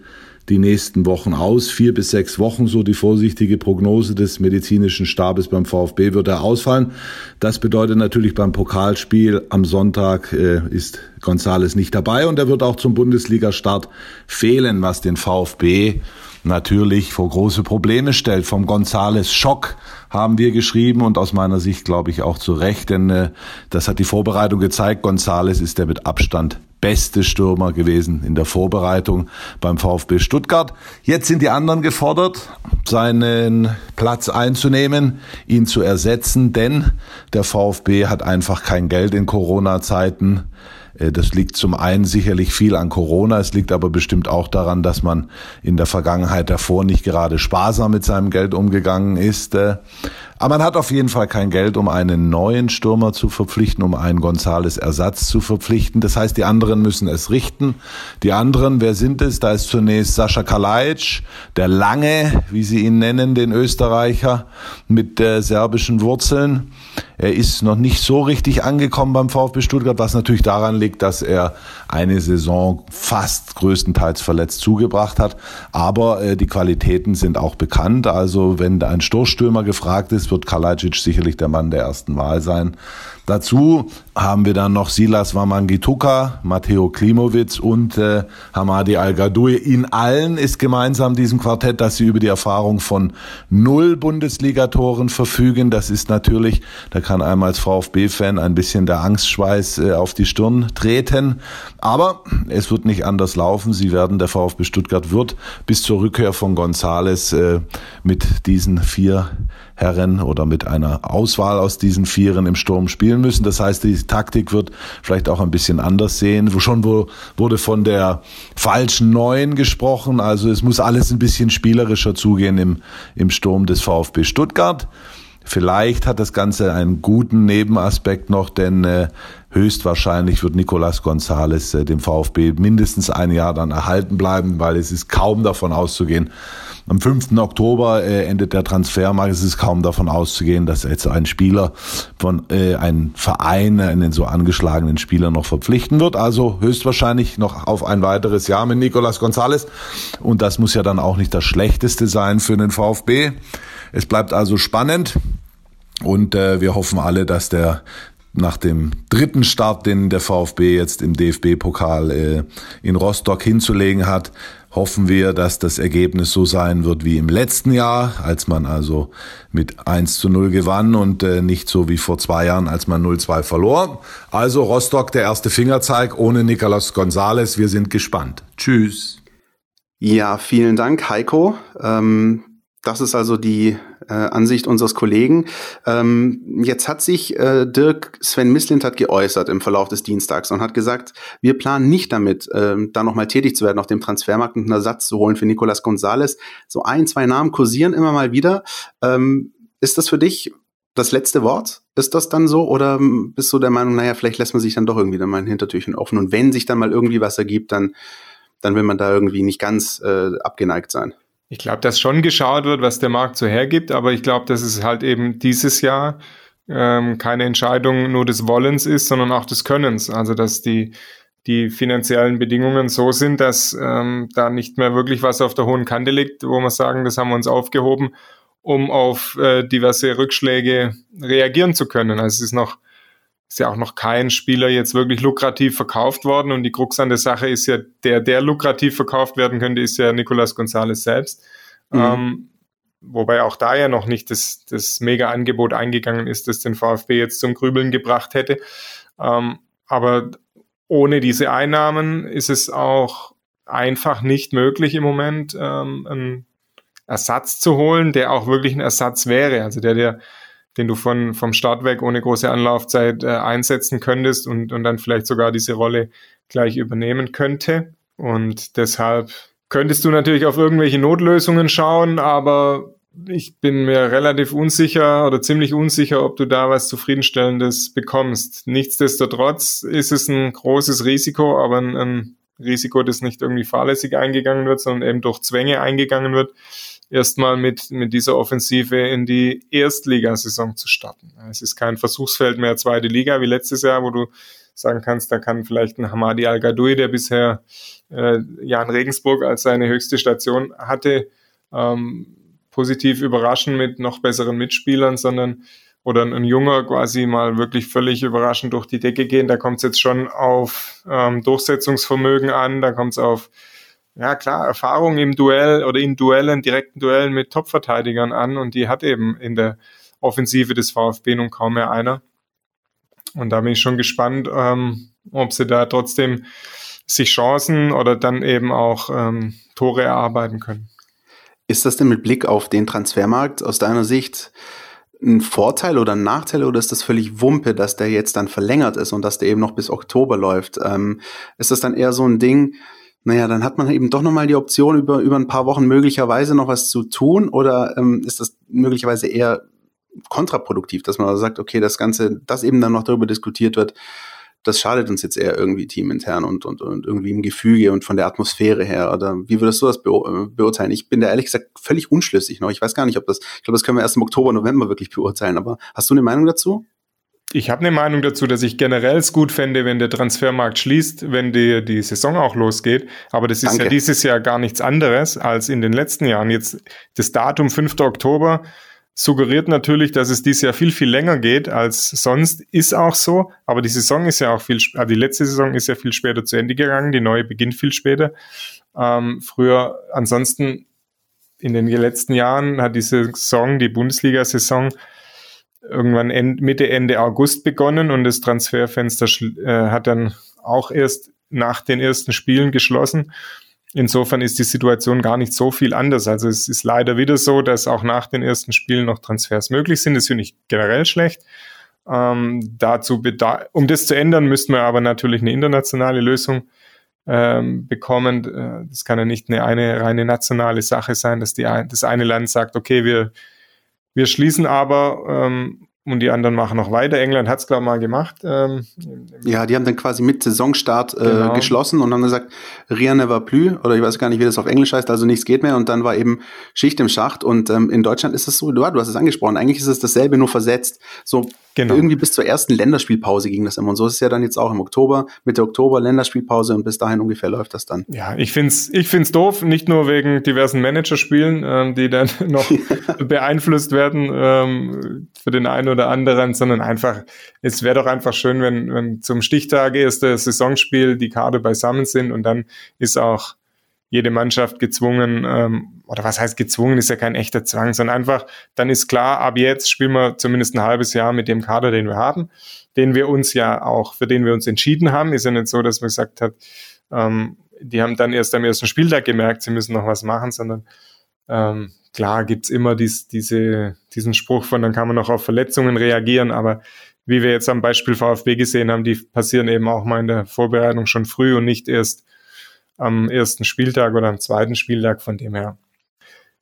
die nächsten Wochen aus. Vier bis sechs Wochen, so die vorsichtige Prognose des medizinischen Stabes beim VfB wird er ausfallen. Das bedeutet natürlich beim Pokalspiel am Sonntag äh, ist Gonzales nicht dabei und er wird auch zum Bundesliga-Start fehlen, was den VfB natürlich vor große Probleme stellt. Vom Gonzales Schock haben wir geschrieben und aus meiner Sicht glaube ich auch zu Recht, denn äh, das hat die Vorbereitung gezeigt. Gonzales ist der mit Abstand beste Stürmer gewesen in der Vorbereitung beim VfB Stuttgart. Jetzt sind die anderen gefordert, seinen Platz einzunehmen, ihn zu ersetzen, denn der VfB hat einfach kein Geld in Corona-Zeiten. Äh, das liegt zum einen sicherlich viel an Corona, es liegt aber bestimmt auch daran, dass man in der Vergangenheit davor nicht gerade sparsam mit seinem Geld umgegangen ist. Äh, aber man hat auf jeden Fall kein Geld, um einen neuen Stürmer zu verpflichten, um einen Gonzales Ersatz zu verpflichten. Das heißt, die anderen müssen es richten. Die anderen, wer sind es? Da ist zunächst Sascha Kalajic, der Lange, wie sie ihn nennen, den Österreicher mit äh, serbischen Wurzeln. Er ist noch nicht so richtig angekommen beim VfB Stuttgart, was natürlich daran liegt, dass er eine Saison fast größtenteils verletzt zugebracht hat. Aber äh, die Qualitäten sind auch bekannt. Also wenn ein Stoßstürmer gefragt ist, wird Kalajic sicherlich der Mann der ersten Wahl sein. Dazu haben wir dann noch Silas Wamangituka, Matteo Klimowitz und äh, Hamadi Al-Gadoui. In allen ist gemeinsam diesem Quartett, dass sie über die Erfahrung von null Bundesligatoren verfügen. Das ist natürlich, da kann einem als VfB-Fan ein bisschen der Angstschweiß äh, auf die Stirn treten. Aber es wird nicht anders laufen. Sie werden, der VfB Stuttgart wird bis zur Rückkehr von Gonzales äh, mit diesen vier Herren oder mit einer Auswahl aus diesen Vieren im Sturm spielen müssen. Das heißt, die Taktik wird vielleicht auch ein bisschen anders sehen. Schon wurde von der falschen Neuen gesprochen. Also es muss alles ein bisschen spielerischer zugehen im, im Sturm des VfB Stuttgart. Vielleicht hat das Ganze einen guten Nebenaspekt noch, denn äh, höchstwahrscheinlich wird Nicolas González äh, dem VfB mindestens ein Jahr dann erhalten bleiben, weil es ist kaum davon auszugehen, am 5. Oktober äh, endet der Transfermarkt. Es ist kaum davon auszugehen, dass jetzt ein Spieler von äh, einem Verein einen so angeschlagenen Spieler noch verpflichten wird. Also höchstwahrscheinlich noch auf ein weiteres Jahr mit Nicolas González. Und das muss ja dann auch nicht das Schlechteste sein für den VfB. Es bleibt also spannend. Und äh, wir hoffen alle, dass der nach dem dritten Start, den der VfB jetzt im DFB-Pokal äh, in Rostock hinzulegen hat, hoffen wir, dass das Ergebnis so sein wird wie im letzten Jahr, als man also mit 1 zu 0 gewann und äh, nicht so wie vor zwei Jahren, als man 0-2 verlor. Also Rostock, der erste Fingerzeig ohne Nicolas Gonzales. Wir sind gespannt. Tschüss. Ja, vielen Dank, Heiko. Ähm Das ist also die äh, Ansicht unseres Kollegen. Ähm, jetzt hat sich äh, Dirk Sven Mislint hat geäußert im Verlauf des Dienstags und hat gesagt, wir planen nicht damit, ähm, da nochmal tätig zu werden auf dem Transfermarkt und einen Ersatz zu holen für Nicolas Gonzalez. So ein, zwei Namen kursieren immer mal wieder. Ähm, ist das für dich das letzte Wort? Ist das dann so? Oder bist du der Meinung, naja, vielleicht lässt man sich dann doch irgendwie dann mal ein Hintertürchen offen und wenn sich dann mal irgendwie was ergibt, dann, dann will man da irgendwie nicht ganz äh, abgeneigt sein? Ich glaube, dass schon geschaut wird, was der Markt so hergibt, aber ich glaube, dass es halt eben dieses Jahr ähm, keine Entscheidung nur des Wollens ist, sondern auch des Könnens. Also dass die, die finanziellen Bedingungen so sind, dass ähm, da nicht mehr wirklich was auf der hohen Kante liegt, wo wir sagen, das haben wir uns aufgehoben, um auf äh, diverse Rückschläge reagieren zu können. Also es ist noch ist ja auch noch kein Spieler jetzt wirklich lukrativ verkauft worden und die Krux an der Sache ist ja, der, der lukrativ verkauft werden könnte, ist ja Nicolas Gonzalez selbst. Mhm. Ähm, wobei auch da ja noch nicht das, das Mega-Angebot eingegangen ist, das den VfB jetzt zum Grübeln gebracht hätte. Ähm, aber ohne diese Einnahmen ist es auch einfach nicht möglich im Moment, ähm, einen Ersatz zu holen, der auch wirklich ein Ersatz wäre. Also der, der den du von, vom Start weg ohne große Anlaufzeit äh, einsetzen könntest und, und dann vielleicht sogar diese Rolle gleich übernehmen könnte. Und deshalb könntest du natürlich auf irgendwelche Notlösungen schauen, aber ich bin mir relativ unsicher oder ziemlich unsicher, ob du da was Zufriedenstellendes bekommst. Nichtsdestotrotz ist es ein großes Risiko, aber ein, ein Risiko, das nicht irgendwie fahrlässig eingegangen wird, sondern eben durch Zwänge eingegangen wird erstmal mit, mit dieser Offensive in die Erstligasaison zu starten. Es ist kein Versuchsfeld mehr zweite Liga wie letztes Jahr, wo du sagen kannst, da kann vielleicht ein Hamadi Al-Gadoui, der bisher äh, Jan Regensburg als seine höchste Station hatte, ähm, positiv überraschen mit noch besseren Mitspielern, sondern oder ein Junger quasi mal wirklich völlig überraschend durch die Decke gehen. Da kommt es jetzt schon auf ähm, Durchsetzungsvermögen an, da kommt es auf ja klar, Erfahrung im Duell oder in Duellen, direkten Duellen mit Top-Verteidigern an und die hat eben in der Offensive des VfB nun kaum mehr einer. Und da bin ich schon gespannt, ähm, ob sie da trotzdem sich Chancen oder dann eben auch ähm, Tore erarbeiten können. Ist das denn mit Blick auf den Transfermarkt aus deiner Sicht ein Vorteil oder ein Nachteil oder ist das völlig Wumpe, dass der jetzt dann verlängert ist und dass der eben noch bis Oktober läuft? Ähm, ist das dann eher so ein Ding, naja, dann hat man eben doch nochmal die Option, über, über ein paar Wochen möglicherweise noch was zu tun oder ähm, ist das möglicherweise eher kontraproduktiv, dass man sagt, okay, das Ganze, dass eben dann noch darüber diskutiert wird, das schadet uns jetzt eher irgendwie teamintern und, und, und irgendwie im Gefüge und von der Atmosphäre her. Oder wie würdest du das beurteilen? Ich bin da ehrlich gesagt völlig unschlüssig noch. Ich weiß gar nicht, ob das, ich glaube, das können wir erst im Oktober, November wirklich beurteilen. Aber hast du eine Meinung dazu? Ich habe eine Meinung dazu, dass ich generell es gut fände, wenn der Transfermarkt schließt, wenn die, die Saison auch losgeht. Aber das ist Danke. ja dieses Jahr gar nichts anderes als in den letzten Jahren. Jetzt das Datum 5. Oktober suggeriert natürlich, dass es dieses Jahr viel, viel länger geht als sonst. Ist auch so. Aber die Saison ist ja auch viel, also die letzte Saison ist ja viel später zu Ende gegangen. Die neue beginnt viel später. Ähm, früher, ansonsten in den letzten Jahren hat diese Saison, die Bundesliga-Saison, irgendwann Ende, Mitte, Ende August begonnen und das Transferfenster äh, hat dann auch erst nach den ersten Spielen geschlossen. Insofern ist die Situation gar nicht so viel anders. Also es ist leider wieder so, dass auch nach den ersten Spielen noch Transfers möglich sind. Das finde ich generell schlecht. Ähm, dazu um das zu ändern, müssten wir aber natürlich eine internationale Lösung ähm, bekommen. Äh, das kann ja nicht eine, eine reine nationale Sache sein, dass die, das eine Land sagt, okay, wir wir schließen aber ähm, und die anderen machen noch weiter. England hat es, glaube ich, mal gemacht. Ähm, ja, die haben dann quasi mit Saisonstart äh, genau. geschlossen und haben gesagt, Rien ne va plus, oder ich weiß gar nicht, wie das auf Englisch heißt, also nichts geht mehr. Und dann war eben Schicht im Schacht. Und ähm, in Deutschland ist es so, du, du hast es angesprochen, eigentlich ist es dasselbe, nur versetzt. So Genau. Irgendwie bis zur ersten Länderspielpause ging das immer. Und so ist es ja dann jetzt auch im Oktober, Mitte Oktober Länderspielpause und bis dahin ungefähr läuft das dann. Ja, ich find's, ich find's doof, nicht nur wegen diversen Managerspielen, ähm, die dann noch beeinflusst werden ähm, für den einen oder anderen, sondern einfach, es wäre doch einfach schön, wenn, wenn zum Stichtag erste Saisonspiel die Karte beisammen sind und dann ist auch jede Mannschaft gezwungen, ähm, oder was heißt gezwungen, ist ja kein echter Zwang, sondern einfach, dann ist klar, ab jetzt spielen wir zumindest ein halbes Jahr mit dem Kader, den wir haben, den wir uns ja auch, für den wir uns entschieden haben. Ist ja nicht so, dass man gesagt hat, ähm, die haben dann erst am ersten Spieltag gemerkt, sie müssen noch was machen, sondern ähm, klar gibt's immer dies, diese, diesen Spruch von, dann kann man noch auf Verletzungen reagieren, aber wie wir jetzt am Beispiel VfB gesehen haben, die passieren eben auch mal in der Vorbereitung schon früh und nicht erst am ersten Spieltag oder am zweiten Spieltag, von dem her.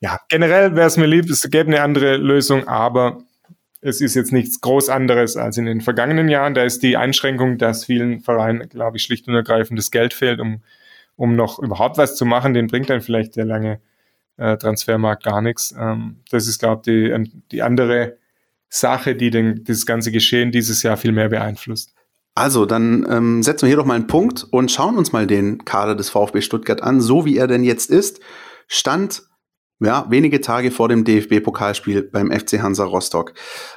Ja, generell wäre es mir lieb, es gäbe eine andere Lösung, aber es ist jetzt nichts groß anderes als in den vergangenen Jahren. Da ist die Einschränkung, dass vielen Vereinen, glaube ich, schlicht und ergreifend das Geld fehlt, um, um noch überhaupt was zu machen. Den bringt dann vielleicht der lange äh, Transfermarkt gar nichts. Ähm, das ist, glaube ich, die, die andere Sache, die den, das ganze Geschehen dieses Jahr viel mehr beeinflusst. Also, dann ähm, setzen wir hier doch mal einen Punkt und schauen uns mal den Kader des VfB Stuttgart an, so wie er denn jetzt ist. Stand ja, wenige Tage vor dem DFB-Pokalspiel beim FC Hansa Rostock.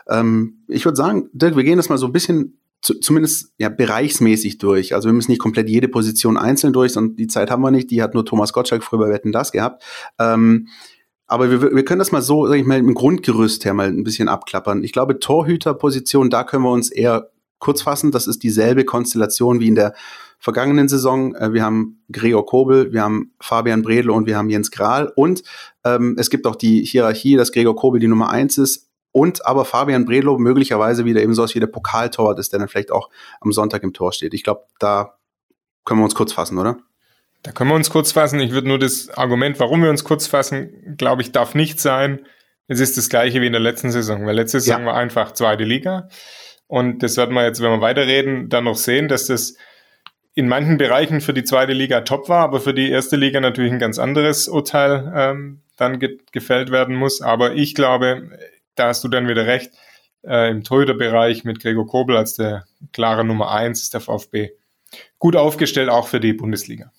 Ähm, ich würde sagen, Dirk, wir gehen das mal so ein bisschen zu, zumindest ja, bereichsmäßig durch. Also wir müssen nicht komplett jede Position einzeln durch, sondern die Zeit haben wir nicht. Die hat nur Thomas Gottschalk früher bei Wetten das gehabt. Ähm, aber wir, wir können das mal so, sag ich mal, im Grundgerüst her mal ein bisschen abklappern. Ich glaube, Torhüterposition, da können wir uns eher kurz fassen. Das ist dieselbe Konstellation wie in der vergangenen Saison. Äh, wir haben Gregor Kobel, wir haben Fabian Bredl und wir haben Jens Grahl. Und ähm, es gibt auch die Hierarchie, dass Gregor Kobel die Nummer eins ist. Und aber Fabian Bredlo möglicherweise wieder eben so wie der Pokaltorwart ist, der dann vielleicht auch am Sonntag im Tor steht. Ich glaube, da können wir uns kurz fassen, oder? Da können wir uns kurz fassen. Ich würde nur das Argument, warum wir uns kurz fassen, glaube ich, darf nicht sein. Es ist das gleiche wie in der letzten Saison, weil letzte Saison ja. war einfach zweite Liga. Und das werden wir jetzt, wenn wir weiterreden, dann noch sehen, dass das in manchen Bereichen für die zweite Liga top war, aber für die erste Liga natürlich ein ganz anderes Urteil ähm, dann ge gefällt werden muss. Aber ich glaube, da hast du dann wieder recht, äh, im Torhüterbereich mit Gregor Kobel als der klare Nummer eins ist der VfB gut aufgestellt, auch für die Bundesliga.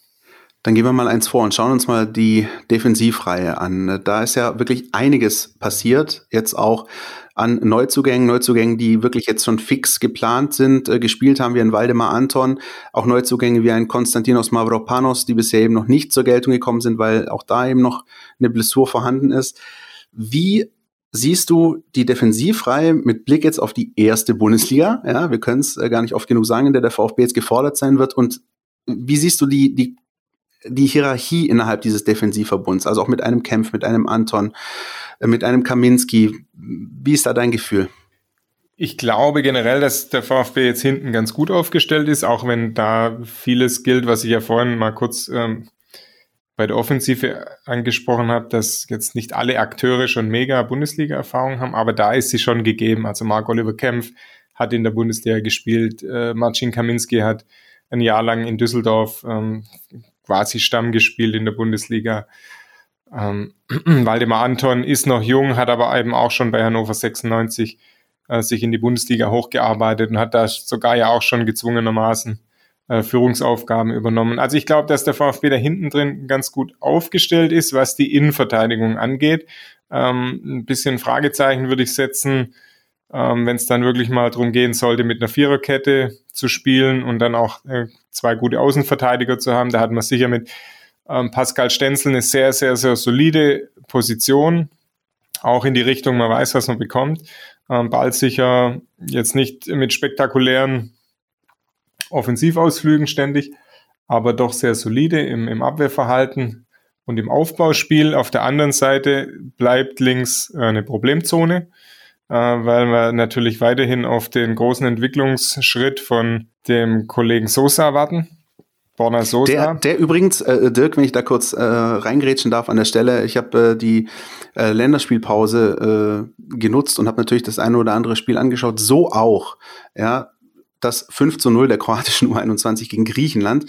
Dann gehen wir mal eins vor und schauen uns mal die Defensivreihe an. Da ist ja wirklich einiges passiert. Jetzt auch an Neuzugängen, Neuzugängen, die wirklich jetzt schon fix geplant sind. Äh, gespielt haben wir in Waldemar Anton, auch Neuzugänge wie ein Konstantinos Mavropanos, die bisher eben noch nicht zur Geltung gekommen sind, weil auch da eben noch eine Blessur vorhanden ist. Wie siehst du die Defensivreihe mit Blick jetzt auf die erste Bundesliga? Ja, wir können es äh, gar nicht oft genug sagen, in der der VfB jetzt gefordert sein wird. Und wie siehst du die, die, die Hierarchie innerhalb dieses Defensivverbunds? Also auch mit einem Kempf, mit einem Anton, äh, mit einem Kaminski. Wie ist da dein Gefühl? Ich glaube generell, dass der VfB jetzt hinten ganz gut aufgestellt ist, auch wenn da vieles gilt, was ich ja vorhin mal kurz ähm, bei der Offensive angesprochen habe, dass jetzt nicht alle Akteure schon mega Bundesliga-Erfahrung haben, aber da ist sie schon gegeben. Also Marc Oliver Kempf hat in der Bundesliga gespielt, äh, Marcin Kaminski hat ein Jahr lang in Düsseldorf ähm, quasi Stamm gespielt in der Bundesliga. Ähm, Waldemar Anton ist noch jung, hat aber eben auch schon bei Hannover 96 äh, sich in die Bundesliga hochgearbeitet und hat da sogar ja auch schon gezwungenermaßen äh, Führungsaufgaben übernommen. Also ich glaube, dass der VfB da hinten drin ganz gut aufgestellt ist, was die Innenverteidigung angeht. Ähm, ein bisschen Fragezeichen würde ich setzen, ähm, wenn es dann wirklich mal darum gehen sollte, mit einer Viererkette zu spielen und dann auch äh, zwei gute Außenverteidiger zu haben. Da hat man sicher mit ähm, Pascal Stenzel eine sehr, sehr, sehr solide Position. Auch in die Richtung, man weiß, was man bekommt. Ähm, ballsicher, jetzt nicht mit spektakulären Offensivausflügen ständig, aber doch sehr solide im, im Abwehrverhalten und im Aufbauspiel. Auf der anderen Seite bleibt links äh, eine Problemzone, weil wir natürlich weiterhin auf den großen Entwicklungsschritt von dem Kollegen Sosa warten. Borna Sosa. Der, der übrigens, äh, Dirk, wenn ich da kurz äh, reingrätschen darf an der Stelle, ich habe äh, die äh, Länderspielpause äh, genutzt und habe natürlich das eine oder andere Spiel angeschaut, so auch. Ja, das 5 zu 0 der kroatischen U21 gegen Griechenland.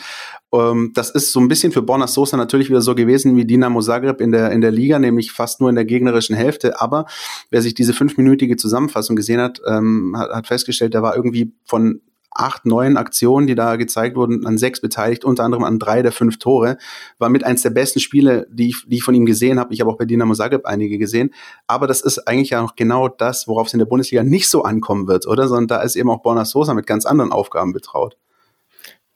Ähm, das ist so ein bisschen für Borna Sosa natürlich wieder so gewesen wie Dinamo Zagreb in der, in der Liga, nämlich fast nur in der gegnerischen Hälfte. Aber wer sich diese fünfminütige Zusammenfassung gesehen hat, ähm, hat, hat festgestellt, der war irgendwie von acht, neun Aktionen, die da gezeigt wurden, an sechs beteiligt, unter anderem an drei der fünf Tore. War mit eins der besten Spiele, die ich, die ich von ihm gesehen habe. Ich habe auch bei Dinamo Zagreb einige gesehen. Aber das ist eigentlich ja auch genau das, worauf es in der Bundesliga nicht so ankommen wird, oder? Sondern da ist eben auch Borna Sosa mit ganz anderen Aufgaben betraut.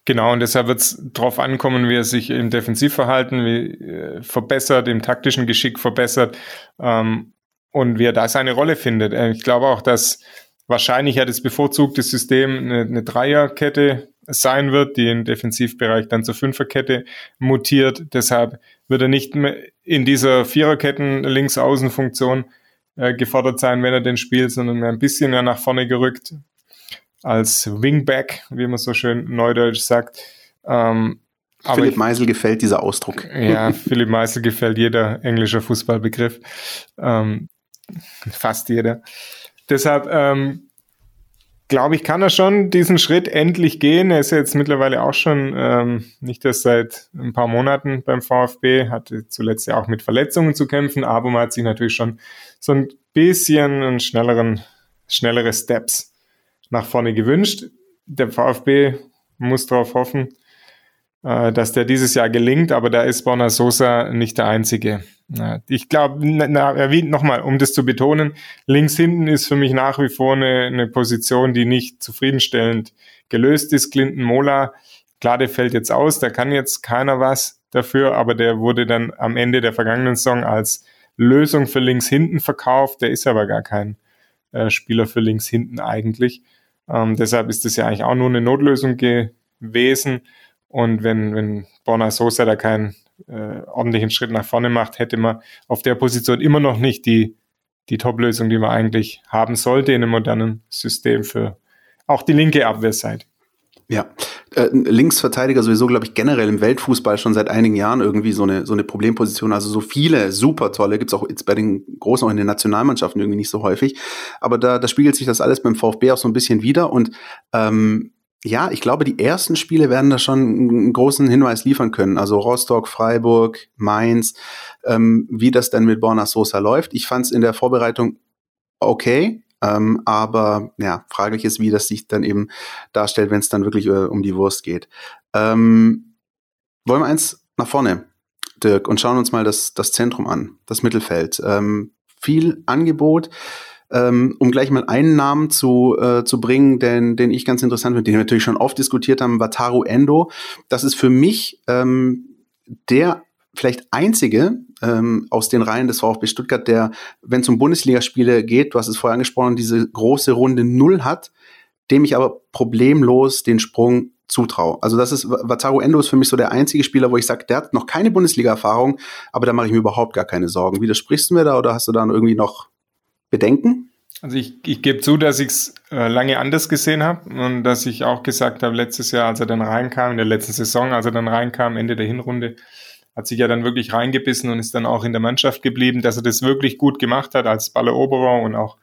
Genau, und deshalb wird es darauf ankommen, wie er sich im Defensivverhalten wie, äh, verbessert, im taktischen Geschick verbessert ähm, und wie er da seine Rolle findet. Äh, ich glaube auch, dass wahrscheinlich ja das bevorzugte System eine, eine Dreierkette sein wird, die im Defensivbereich dann zur Fünferkette mutiert. Deshalb wird er nicht mehr in dieser Viererketten Links-Außen-Funktion äh, gefordert sein, wenn er den spielt, sondern ein bisschen mehr nach vorne gerückt als Wingback, wie man so schön neudeutsch sagt. Ähm, Philipp ich, Meisel gefällt dieser Ausdruck. Ja, Philipp Meisel gefällt jeder englischer Fußballbegriff. Ähm, fast jeder. Deshalb ähm, glaube ich, kann er schon diesen Schritt endlich gehen. Er ist jetzt mittlerweile auch schon ähm, nicht erst seit ein paar Monaten beim VfB, hatte zuletzt ja auch mit Verletzungen zu kämpfen, aber man hat sich natürlich schon so ein bisschen einen schnelleren, schnellere Steps nach vorne gewünscht. Der VfB muss darauf hoffen, dass der dieses Jahr gelingt, aber da ist Borna Sosa nicht der Einzige. Ich glaube, nochmal, um das zu betonen, links hinten ist für mich nach wie vor eine, eine Position, die nicht zufriedenstellend gelöst ist. Clinton Mola, klar, der fällt jetzt aus, da kann jetzt keiner was dafür, aber der wurde dann am Ende der vergangenen Saison als Lösung für links hinten verkauft. Der ist aber gar kein äh, Spieler für links hinten eigentlich. Ähm, deshalb ist das ja eigentlich auch nur eine Notlösung gewesen. Und wenn, wenn Borna Sosa da keinen äh, ordentlichen Schritt nach vorne macht, hätte man auf der Position immer noch nicht die, die Top-Lösung, die man eigentlich haben sollte in einem modernen System für auch die linke Abwehrseite. Ja, äh, Linksverteidiger sowieso, glaube ich, generell im Weltfußball schon seit einigen Jahren irgendwie so eine, so eine Problemposition. Also so viele super tolle, gibt's auch jetzt bei den Großen, auch in den Nationalmannschaften irgendwie nicht so häufig. Aber da, da spiegelt sich das alles beim VfB auch so ein bisschen wieder. Und ähm, ja, ich glaube, die ersten Spiele werden da schon einen großen Hinweis liefern können. Also Rostock, Freiburg, Mainz, ähm, wie das denn mit Borna Sosa läuft. Ich fand es in der Vorbereitung okay, ähm, aber ja, fraglich ist, wie das sich dann eben darstellt, wenn es dann wirklich äh, um die Wurst geht. Ähm, wollen wir eins nach vorne, Dirk, und schauen uns mal das, das Zentrum an, das Mittelfeld. Ähm, viel Angebot ähm, um gleich mal einen Namen zu, äh, zu bringen, den, den ich ganz interessant finde, den wir natürlich schon oft diskutiert haben, Wataru Endo. Das ist für mich ähm, der vielleicht einzige ähm, aus den Reihen des VfB Stuttgart, der, wenn es um Bundesligaspiele geht, du hast es vorher angesprochen, diese große Runde Null hat, dem ich aber problemlos den Sprung zutraue. Also das ist, Wataru Endo ist für mich so der einzige Spieler, wo ich sage, der hat noch keine Bundesliga-Erfahrung, aber da mache ich mir überhaupt gar keine Sorgen. Widersprichst du mir da oder hast du da irgendwie noch Bedenken? Also ich, ich gebe zu, dass ich es äh, lange anders gesehen habe und dass ich auch gesagt habe, letztes Jahr, als er dann reinkam, in der letzten Saison, als er dann reinkam, Ende der Hinrunde, hat sich ja dann wirklich reingebissen und ist dann auch in der Mannschaft geblieben, dass er das wirklich gut gemacht hat als Balleroberer und auch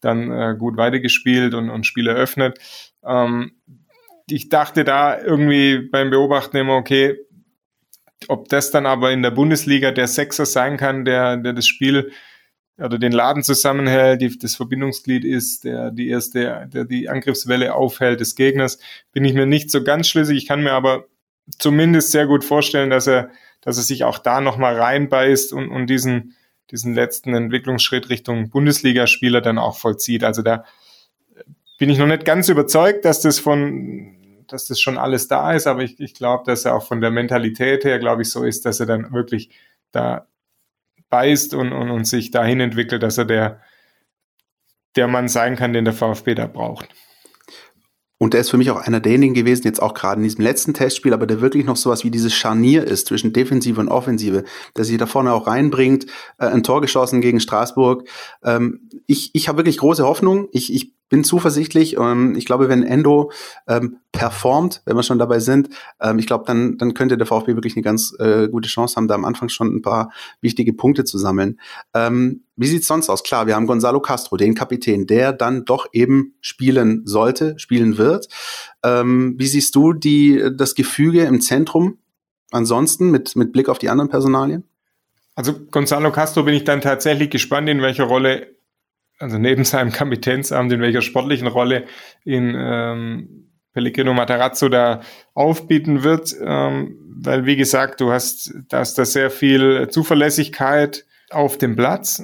dann äh, gut weitergespielt und, und Spiel eröffnet. Ähm, ich dachte da irgendwie beim Beobachten immer, okay, ob das dann aber in der Bundesliga der Sechser sein kann, der, der das Spiel oder den Laden zusammenhält, die, das Verbindungsglied ist, der die erste, der die Angriffswelle aufhält des Gegners, bin ich mir nicht so ganz schlüssig. Ich kann mir aber zumindest sehr gut vorstellen, dass er, dass er sich auch da nochmal reinbeißt und, und diesen, diesen letzten Entwicklungsschritt Richtung Bundesligaspieler dann auch vollzieht. Also da bin ich noch nicht ganz überzeugt, dass das von, dass das schon alles da ist, aber ich, ich glaube, dass er auch von der Mentalität her, glaube ich, so ist, dass er dann wirklich da beißt und, und, und sich dahin entwickelt, dass er der, der Mann sein kann, den der VfB da braucht. Und der ist für mich auch einer derjenigen gewesen, jetzt auch gerade in diesem letzten Testspiel, aber der wirklich noch sowas wie dieses Scharnier ist zwischen Defensive und Offensive, der sich da vorne auch reinbringt, äh, ein Tor geschossen gegen Straßburg. Ähm, ich ich habe wirklich große Hoffnung. Ich, ich bin zuversichtlich. Ähm, ich glaube, wenn Endo ähm, performt, wenn wir schon dabei sind, ähm, ich glaube, dann, dann könnte der VfB wirklich eine ganz äh, gute Chance haben, da am Anfang schon ein paar wichtige Punkte zu sammeln. Ähm, wie sieht's sonst aus? Klar, wir haben Gonzalo Castro, den Kapitän, der dann doch eben spielen sollte, spielen wird. Ähm, wie siehst du die, das Gefüge im Zentrum ansonsten mit, mit Blick auf die anderen Personalien? Also Gonzalo Castro bin ich dann tatsächlich gespannt, in welcher Rolle also neben seinem Kapitänsamt, in welcher sportlichen Rolle in ähm, Pellegrino Matarazzo da aufbieten wird, ähm, weil wie gesagt, du hast, da ist da sehr viel Zuverlässigkeit auf dem Platz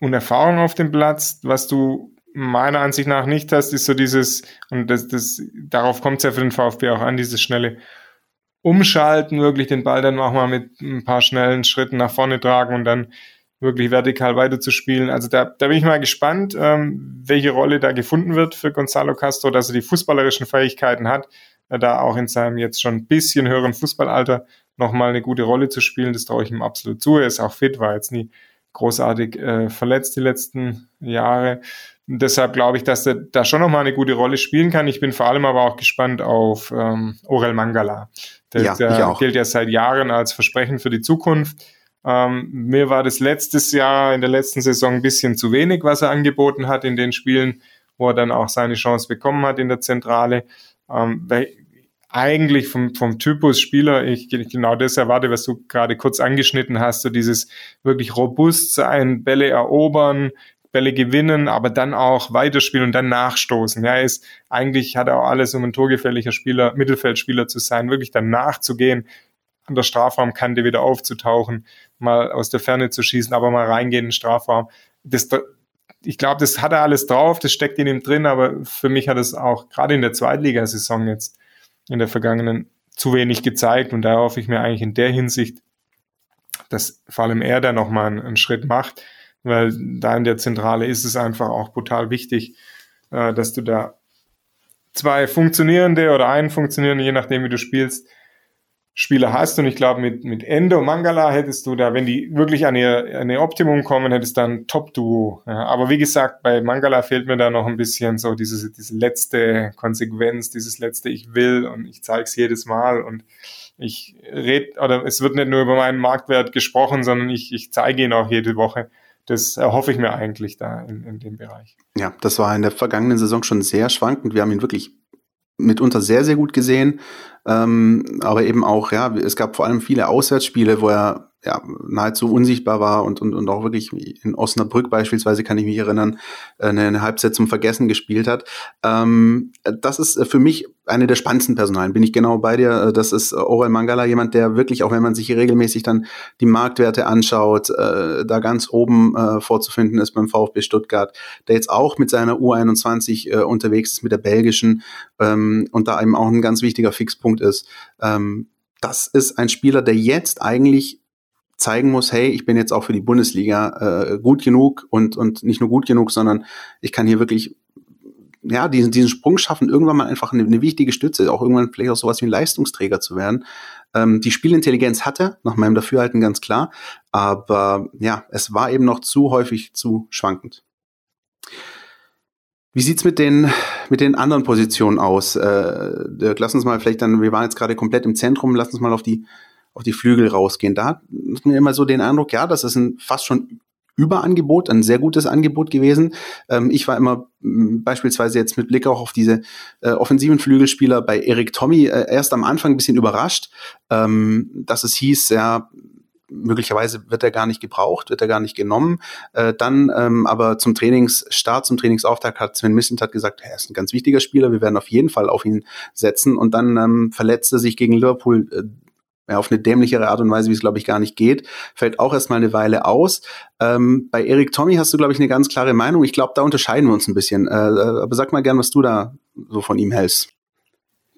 und Erfahrung auf dem Platz, was du meiner Ansicht nach nicht hast, ist so dieses, und das, das, darauf kommt es ja für den VfB auch an, dieses schnelle Umschalten, wirklich den Ball dann auch mal mit ein paar schnellen Schritten nach vorne tragen und dann wirklich vertikal weiterzuspielen. Also da, da bin ich mal gespannt, ähm, welche Rolle da gefunden wird für Gonzalo Castro, dass er die fußballerischen Fähigkeiten hat, äh, da auch in seinem jetzt schon ein bisschen höheren Fußballalter nochmal eine gute Rolle zu spielen. Das traue ich ihm absolut zu. Er ist auch fit, war jetzt nie großartig äh, verletzt die letzten Jahre. Und deshalb glaube ich, dass er da schon nochmal eine gute Rolle spielen kann. Ich bin vor allem aber auch gespannt auf ähm, Orel Mangala. Der, ja, der gilt ja seit Jahren als Versprechen für die Zukunft. Ähm, mir war das letztes Jahr in der letzten Saison ein bisschen zu wenig, was er angeboten hat in den Spielen, wo er dann auch seine Chance bekommen hat in der Zentrale. Ähm, weil eigentlich vom, vom Typus Spieler ich genau das erwarte, was du gerade kurz angeschnitten hast, so dieses wirklich robust sein, Bälle erobern, Bälle gewinnen, aber dann auch weiterspielen und dann nachstoßen. Ja, ist eigentlich hat er auch alles, um ein torgefährlicher Spieler, Mittelfeldspieler zu sein, wirklich dann nachzugehen, an der Strafraumkante wieder aufzutauchen, mal aus der Ferne zu schießen, aber mal reingehen in den Strafraum. Das, ich glaube, das hat er alles drauf, das steckt in ihm drin, aber für mich hat es auch gerade in der Zweitligasaison jetzt in der vergangenen zu wenig gezeigt und da hoffe ich mir eigentlich in der Hinsicht, dass vor allem er da nochmal einen, einen Schritt macht, weil da in der Zentrale ist es einfach auch brutal wichtig, äh, dass du da zwei funktionierende oder einen funktionierenden, je nachdem wie du spielst, Spieler hast. Und ich glaube, mit, mit Endo Mangala hättest du da, wenn die wirklich an ihr, an ihr Optimum kommen, hättest du dann Top-Duo. Ja, aber wie gesagt, bei Mangala fehlt mir da noch ein bisschen so diese, diese letzte Konsequenz, dieses letzte Ich will und ich zeige es jedes Mal und ich red, oder es wird nicht nur über meinen Marktwert gesprochen, sondern ich, ich zeige ihn auch jede Woche. Das erhoffe ich mir eigentlich da in, in dem Bereich. Ja, das war in der vergangenen Saison schon sehr schwankend. Wir haben ihn wirklich mitunter sehr, sehr gut gesehen. Ähm, aber eben auch, ja, es gab vor allem viele Auswärtsspiele, wo er ja, nahezu unsichtbar war und, und, und auch wirklich in Osnabrück beispielsweise kann ich mich erinnern, eine, eine Halbzeit zum Vergessen gespielt hat. Ähm, das ist für mich eine der spannendsten Personalen, bin ich genau bei dir. Das ist Orel Mangala, jemand, der wirklich, auch wenn man sich hier regelmäßig dann die Marktwerte anschaut, äh, da ganz oben äh, vorzufinden ist beim VfB Stuttgart, der jetzt auch mit seiner U21 äh, unterwegs ist, mit der belgischen ähm, und da eben auch ein ganz wichtiger Fixpunkt ist. Ähm, das ist ein Spieler, der jetzt eigentlich zeigen muss, hey, ich bin jetzt auch für die Bundesliga äh, gut genug und, und nicht nur gut genug, sondern ich kann hier wirklich ja, diesen, diesen Sprung schaffen, irgendwann mal einfach eine, eine wichtige Stütze, auch irgendwann vielleicht auch sowas wie ein Leistungsträger zu werden. Ähm, die Spielintelligenz hatte, nach meinem Dafürhalten ganz klar, aber ja, es war eben noch zu häufig zu schwankend. Wie sieht's mit den, mit den anderen Positionen aus? Äh, Dirk, lass uns mal vielleicht dann, wir waren jetzt gerade komplett im Zentrum, lass uns mal auf die auf die Flügel rausgehen. Da hat man immer so den Eindruck, ja, das ist ein fast schon Überangebot, ein sehr gutes Angebot gewesen. Ähm, ich war immer beispielsweise jetzt mit Blick auch auf diese äh, offensiven Flügelspieler bei Erik Tommy äh, erst am Anfang ein bisschen überrascht, ähm, dass es hieß, ja, möglicherweise wird er gar nicht gebraucht, wird er gar nicht genommen. Äh, dann ähm, aber zum Trainingsstart, zum Trainingsauftakt hat Sven Missentat gesagt, er ist ein ganz wichtiger Spieler, wir werden auf jeden Fall auf ihn setzen. Und dann ähm, verletzte sich gegen Liverpool äh, ja, auf eine dämlichere Art und Weise, wie es, glaube ich, gar nicht geht, fällt auch erstmal eine Weile aus. Ähm, bei Erik Tommy hast du, glaube ich, eine ganz klare Meinung. Ich glaube, da unterscheiden wir uns ein bisschen. Äh, äh, aber sag mal gern, was du da so von ihm hältst.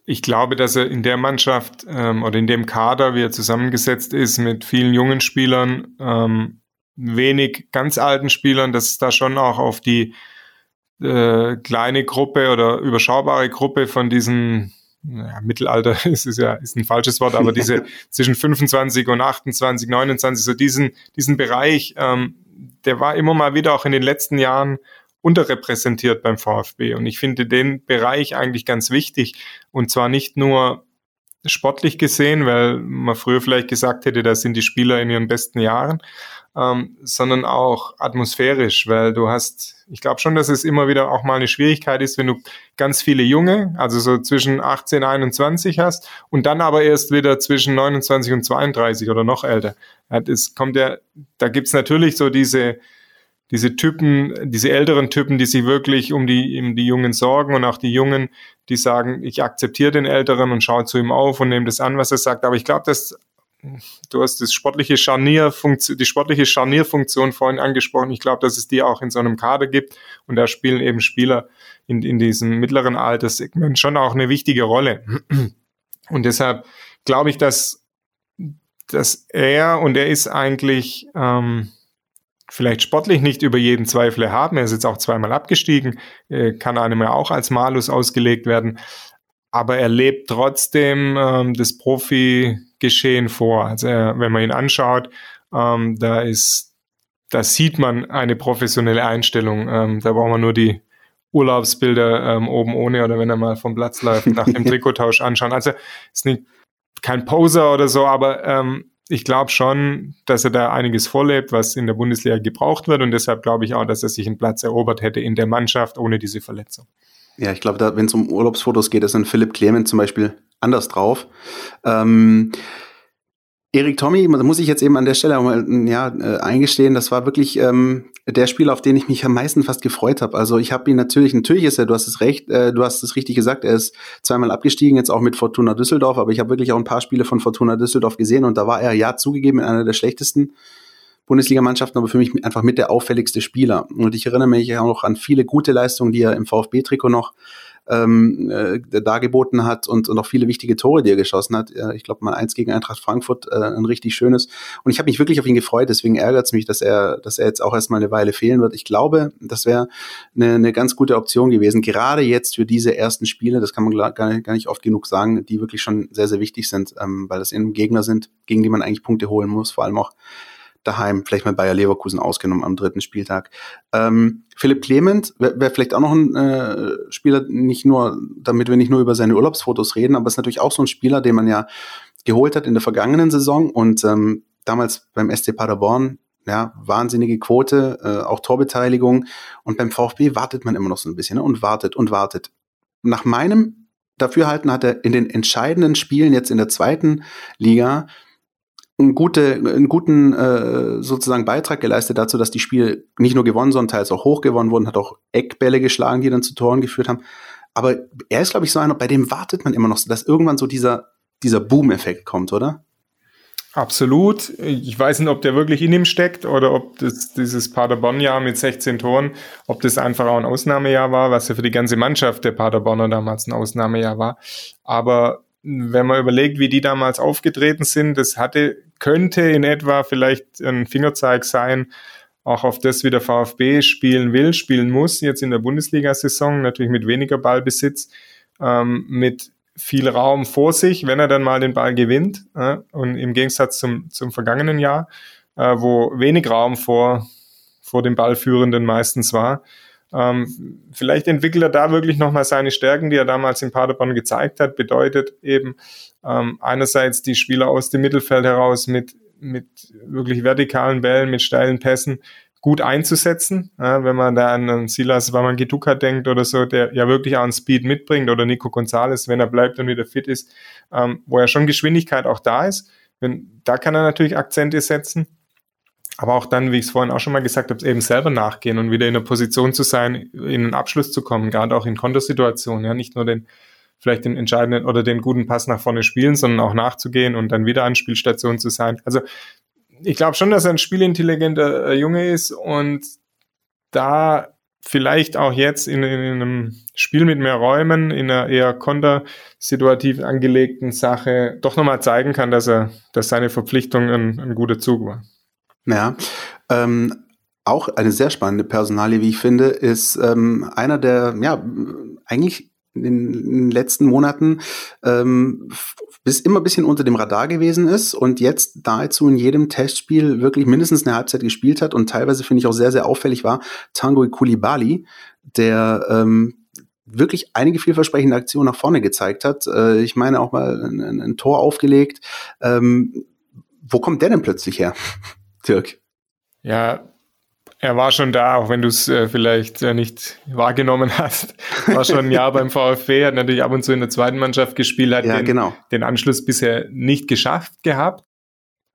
Ich glaube, dass er in der Mannschaft ähm, oder in dem Kader, wie er zusammengesetzt ist, mit vielen jungen Spielern, ähm, wenig ganz alten Spielern, dass es da schon auch auf die äh, kleine Gruppe oder überschaubare Gruppe von diesen ja, Mittelalter ist es ja ist ein falsches Wort, aber diese zwischen 25 und 28, 29, so diesen, diesen Bereich, ähm, der war immer mal wieder auch in den letzten Jahren unterrepräsentiert beim VfB. Und ich finde den Bereich eigentlich ganz wichtig. Und zwar nicht nur sportlich gesehen, weil man früher vielleicht gesagt hätte, da sind die Spieler in ihren besten Jahren, ähm, sondern auch atmosphärisch, weil du hast, ich glaube schon, dass es immer wieder auch mal eine Schwierigkeit ist, wenn du ganz viele Junge, also so zwischen 18, 21 hast und dann aber erst wieder zwischen 29 und 32 oder noch älter. Es kommt ja, da gibt's natürlich so diese, diese Typen, diese älteren Typen, die sich wirklich um die, um die Jungen sorgen und auch die Jungen, die sagen, ich akzeptiere den Älteren und schaue zu ihm auf und nehme das an, was er sagt. Aber ich glaube, dass du hast das sportliche Scharnierfunktion, die sportliche Scharnierfunktion vorhin angesprochen. Ich glaube, dass es die auch in so einem Kader gibt und da spielen eben Spieler in, in diesem mittleren Alterssegment schon auch eine wichtige Rolle. Und deshalb glaube ich, dass, dass er und er ist eigentlich ähm, vielleicht sportlich nicht über jeden Zweifel erhaben. Er ist jetzt auch zweimal abgestiegen, äh, kann einem ja auch als Malus ausgelegt werden. Aber er lebt trotzdem ähm, das Profi-Geschehen vor. Also er, wenn man ihn anschaut, ähm, da ist, da sieht man eine professionelle Einstellung. Ähm, da braucht man nur die Urlaubsbilder ähm, oben ohne oder wenn er mal vom Platz läuft, nach dem Trikottausch anschauen. Also ist nicht kein Poser oder so, aber ähm, ich glaube schon, dass er da einiges vorlebt, was in der Bundesliga gebraucht wird und deshalb glaube ich auch, dass er sich einen Platz erobert hätte in der Mannschaft ohne diese Verletzung. Ja, ich glaube, wenn es um Urlaubsfotos geht, ist dann Philipp Clement zum Beispiel anders drauf. Ähm, Erik Tommy, muss ich jetzt eben an der Stelle mal ja, äh, eingestehen, das war wirklich ähm, der Spieler, auf den ich mich am meisten fast gefreut habe. Also ich habe ihn natürlich, natürlich ist er, du hast es recht, äh, du hast es richtig gesagt, er ist zweimal abgestiegen, jetzt auch mit Fortuna Düsseldorf, aber ich habe wirklich auch ein paar Spiele von Fortuna Düsseldorf gesehen und da war er ja zugegeben in einer der schlechtesten Bundesligamannschaften, aber für mich einfach mit der auffälligste Spieler. Und ich erinnere mich auch noch an viele gute Leistungen, die er im VfB-Trikot noch ähm, äh, dargeboten hat und, und auch viele wichtige Tore, die er geschossen hat. Äh, ich glaube mal eins gegen Eintracht Frankfurt, äh, ein richtig schönes. Und ich habe mich wirklich auf ihn gefreut, deswegen ärgert es mich, dass er, dass er jetzt auch erstmal eine Weile fehlen wird. Ich glaube, das wäre eine, eine ganz gute Option gewesen, gerade jetzt für diese ersten Spiele, das kann man gar nicht, gar nicht oft genug sagen, die wirklich schon sehr, sehr wichtig sind, ähm, weil das eben Gegner sind, gegen die man eigentlich Punkte holen muss, vor allem auch daheim, vielleicht mal Bayer Leverkusen ausgenommen am dritten Spieltag. Ähm, Philipp Clement wäre wär vielleicht auch noch ein äh, Spieler, nicht nur, damit wir nicht nur über seine Urlaubsfotos reden, aber ist natürlich auch so ein Spieler, den man ja geholt hat in der vergangenen Saison und ähm, damals beim SC Paderborn ja, wahnsinnige Quote, äh, auch Torbeteiligung. Und beim VfB wartet man immer noch so ein bisschen ne? und wartet und wartet. Nach meinem Dafürhalten hat er in den entscheidenden Spielen jetzt in der zweiten Liga einen, gute, einen guten äh, sozusagen Beitrag geleistet dazu, dass die Spiele nicht nur gewonnen, sondern teils auch hoch gewonnen wurden, hat auch Eckbälle geschlagen, die dann zu Toren geführt haben. Aber er ist, glaube ich, so einer, bei dem wartet man immer noch, dass irgendwann so dieser, dieser Boom-Effekt kommt, oder? Absolut. Ich weiß nicht, ob der wirklich in ihm steckt oder ob das, dieses Paderborn-Jahr mit 16 Toren, ob das einfach auch ein Ausnahmejahr war, was ja für die ganze Mannschaft der Paderborner damals ein Ausnahmejahr war. Aber wenn man überlegt, wie die damals aufgetreten sind, das hatte, könnte in etwa vielleicht ein Fingerzeig sein, auch auf das, wie der VfB spielen will, spielen muss, jetzt in der Bundesliga-Saison, natürlich mit weniger Ballbesitz, ähm, mit viel Raum vor sich, wenn er dann mal den Ball gewinnt. Äh, und im Gegensatz zum, zum vergangenen Jahr, äh, wo wenig Raum vor, vor dem Ballführenden meistens war, ähm, vielleicht entwickelt er da wirklich nochmal seine Stärken, die er damals in Paderborn gezeigt hat. Bedeutet eben ähm, einerseits die Spieler aus dem Mittelfeld heraus mit, mit wirklich vertikalen Bällen, mit steilen Pässen gut einzusetzen. Ja, wenn man da an Silas Wamangiduka denkt oder so, der ja wirklich auch einen Speed mitbringt oder Nico Gonzalez, wenn er bleibt und wieder fit ist, ähm, wo ja schon Geschwindigkeit auch da ist. Wenn, da kann er natürlich Akzente setzen aber auch dann, wie ich es vorhin auch schon mal gesagt habe, eben selber nachgehen und wieder in der Position zu sein, in einen Abschluss zu kommen, gerade auch in Kontersituationen, ja, nicht nur den vielleicht den entscheidenden oder den guten Pass nach vorne spielen, sondern auch nachzugehen und dann wieder an Spielstation zu sein. Also ich glaube schon, dass er ein spielintelligenter äh, Junge ist und da vielleicht auch jetzt in, in, einem Spiel mit mehr Räumen, in einer eher kontersituativ angelegten Sache doch nochmal zeigen kann, dass er, dass seine Verpflichtung ein, ein guter Zug war. Ja, ähm, auch eine sehr spannende Personalie, wie ich finde, ist ähm, einer der, ja, eigentlich in den letzten Monaten ähm, bis immer ein bisschen unter dem Radar gewesen ist und jetzt nahezu in jedem Testspiel wirklich mindestens eine Halbzeit gespielt hat und teilweise finde ich auch sehr, sehr auffällig war, Tango Kulibali, der ähm, wirklich einige vielversprechende Aktionen nach vorne gezeigt hat. Äh, ich meine auch mal ein, ein Tor aufgelegt. Ähm, wo kommt der denn plötzlich her? Dirk? Ja, er war schon da, auch wenn du es äh, vielleicht äh, nicht wahrgenommen hast. War schon ein Jahr beim VfB, hat natürlich ab und zu in der zweiten Mannschaft gespielt, hat ja, den, genau. den Anschluss bisher nicht geschafft gehabt.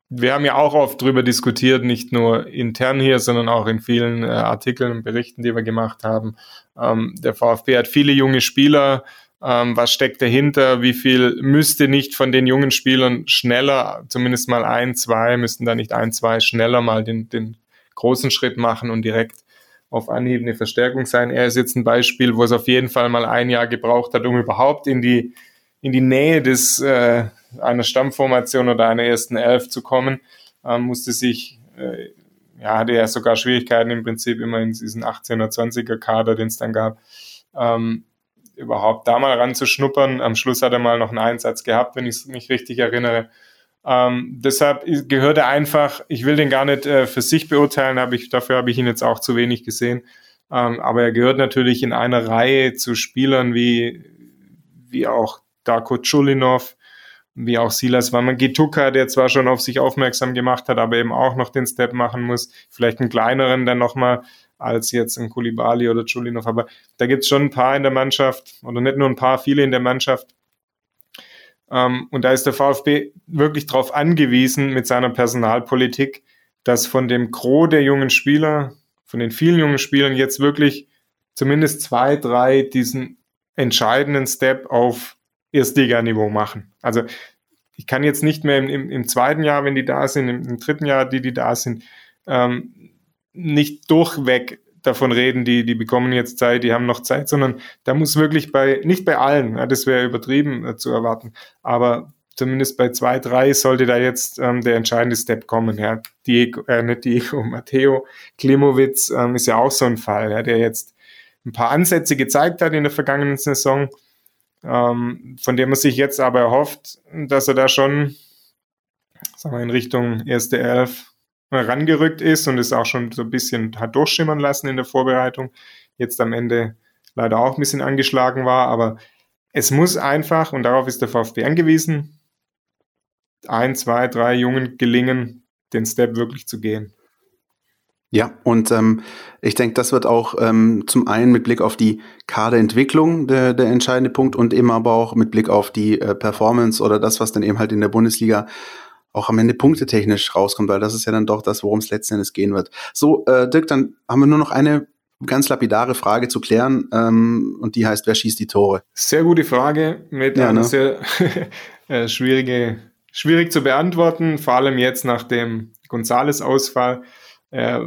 Wir haben ja auch oft darüber diskutiert, nicht nur intern hier, sondern auch in vielen äh, Artikeln und Berichten, die wir gemacht haben. Ähm, der VfB hat viele junge Spieler, ähm, was steckt dahinter, wie viel müsste nicht von den jungen Spielern schneller, zumindest mal ein, zwei, müssten da nicht ein, zwei schneller mal den, den großen Schritt machen und direkt auf Anhieb eine Verstärkung sein. Er ist jetzt ein Beispiel, wo es auf jeden Fall mal ein Jahr gebraucht hat, um überhaupt in die, in die Nähe des, äh, einer Stammformation oder einer ersten Elf zu kommen, ähm, musste sich äh, ja, hatte ja sogar Schwierigkeiten im Prinzip immer in diesen 18er, 20er Kader, den es dann gab, ähm, überhaupt da mal ranzuschnuppern. Am Schluss hat er mal noch einen Einsatz gehabt, wenn ich mich richtig erinnere. Ähm, deshalb gehört er einfach, ich will den gar nicht äh, für sich beurteilen, hab ich, dafür habe ich ihn jetzt auch zu wenig gesehen. Ähm, aber er gehört natürlich in einer Reihe zu Spielern wie, wie auch Darko Chulinov, wie auch Silas Wamangituka, der zwar schon auf sich aufmerksam gemacht hat, aber eben auch noch den Step machen muss. Vielleicht einen kleineren dann nochmal als jetzt ein Kulibali oder Chulinov. Aber da gibt es schon ein paar in der Mannschaft, oder nicht nur ein paar, viele in der Mannschaft. Ähm, und da ist der VfB wirklich darauf angewiesen mit seiner Personalpolitik, dass von dem Gros der jungen Spieler, von den vielen jungen Spielern jetzt wirklich zumindest zwei, drei diesen entscheidenden Step auf Erstliganiveau machen. Also ich kann jetzt nicht mehr im, im, im zweiten Jahr, wenn die da sind, im, im, dritten Jahr, die, die da sind, ähm, nicht durchweg davon reden, die, die bekommen jetzt Zeit, die haben noch Zeit, sondern da muss wirklich bei, nicht bei allen, das wäre übertrieben äh, zu erwarten, aber zumindest bei zwei, drei sollte da jetzt ähm, der entscheidende Step kommen. Ja. Diego, äh, nicht Diego, Matteo Klimowitz ähm, ist ja auch so ein Fall, ja, der jetzt ein paar Ansätze gezeigt hat in der vergangenen Saison, ähm, von dem man sich jetzt aber erhofft, dass er da schon sagen wir, in Richtung erste Elf rangerückt ist und es auch schon so ein bisschen hat durchschimmern lassen in der Vorbereitung. Jetzt am Ende leider auch ein bisschen angeschlagen war, aber es muss einfach, und darauf ist der VfB angewiesen, ein, zwei, drei Jungen gelingen, den Step wirklich zu gehen. Ja, und ähm, ich denke, das wird auch ähm, zum einen mit Blick auf die Kaderentwicklung der, der entscheidende Punkt und eben aber auch mit Blick auf die äh, Performance oder das, was dann eben halt in der Bundesliga auch am Ende punktetechnisch rauskommt, weil das ist ja dann doch das, worum es letzten Endes gehen wird. So, äh, Dirk, dann haben wir nur noch eine ganz lapidare Frage zu klären ähm, und die heißt, wer schießt die Tore? Sehr gute Frage mit ja, einer ne? sehr äh, schwierige, schwierig zu beantworten, vor allem jetzt nach dem Gonzales-Ausfall äh,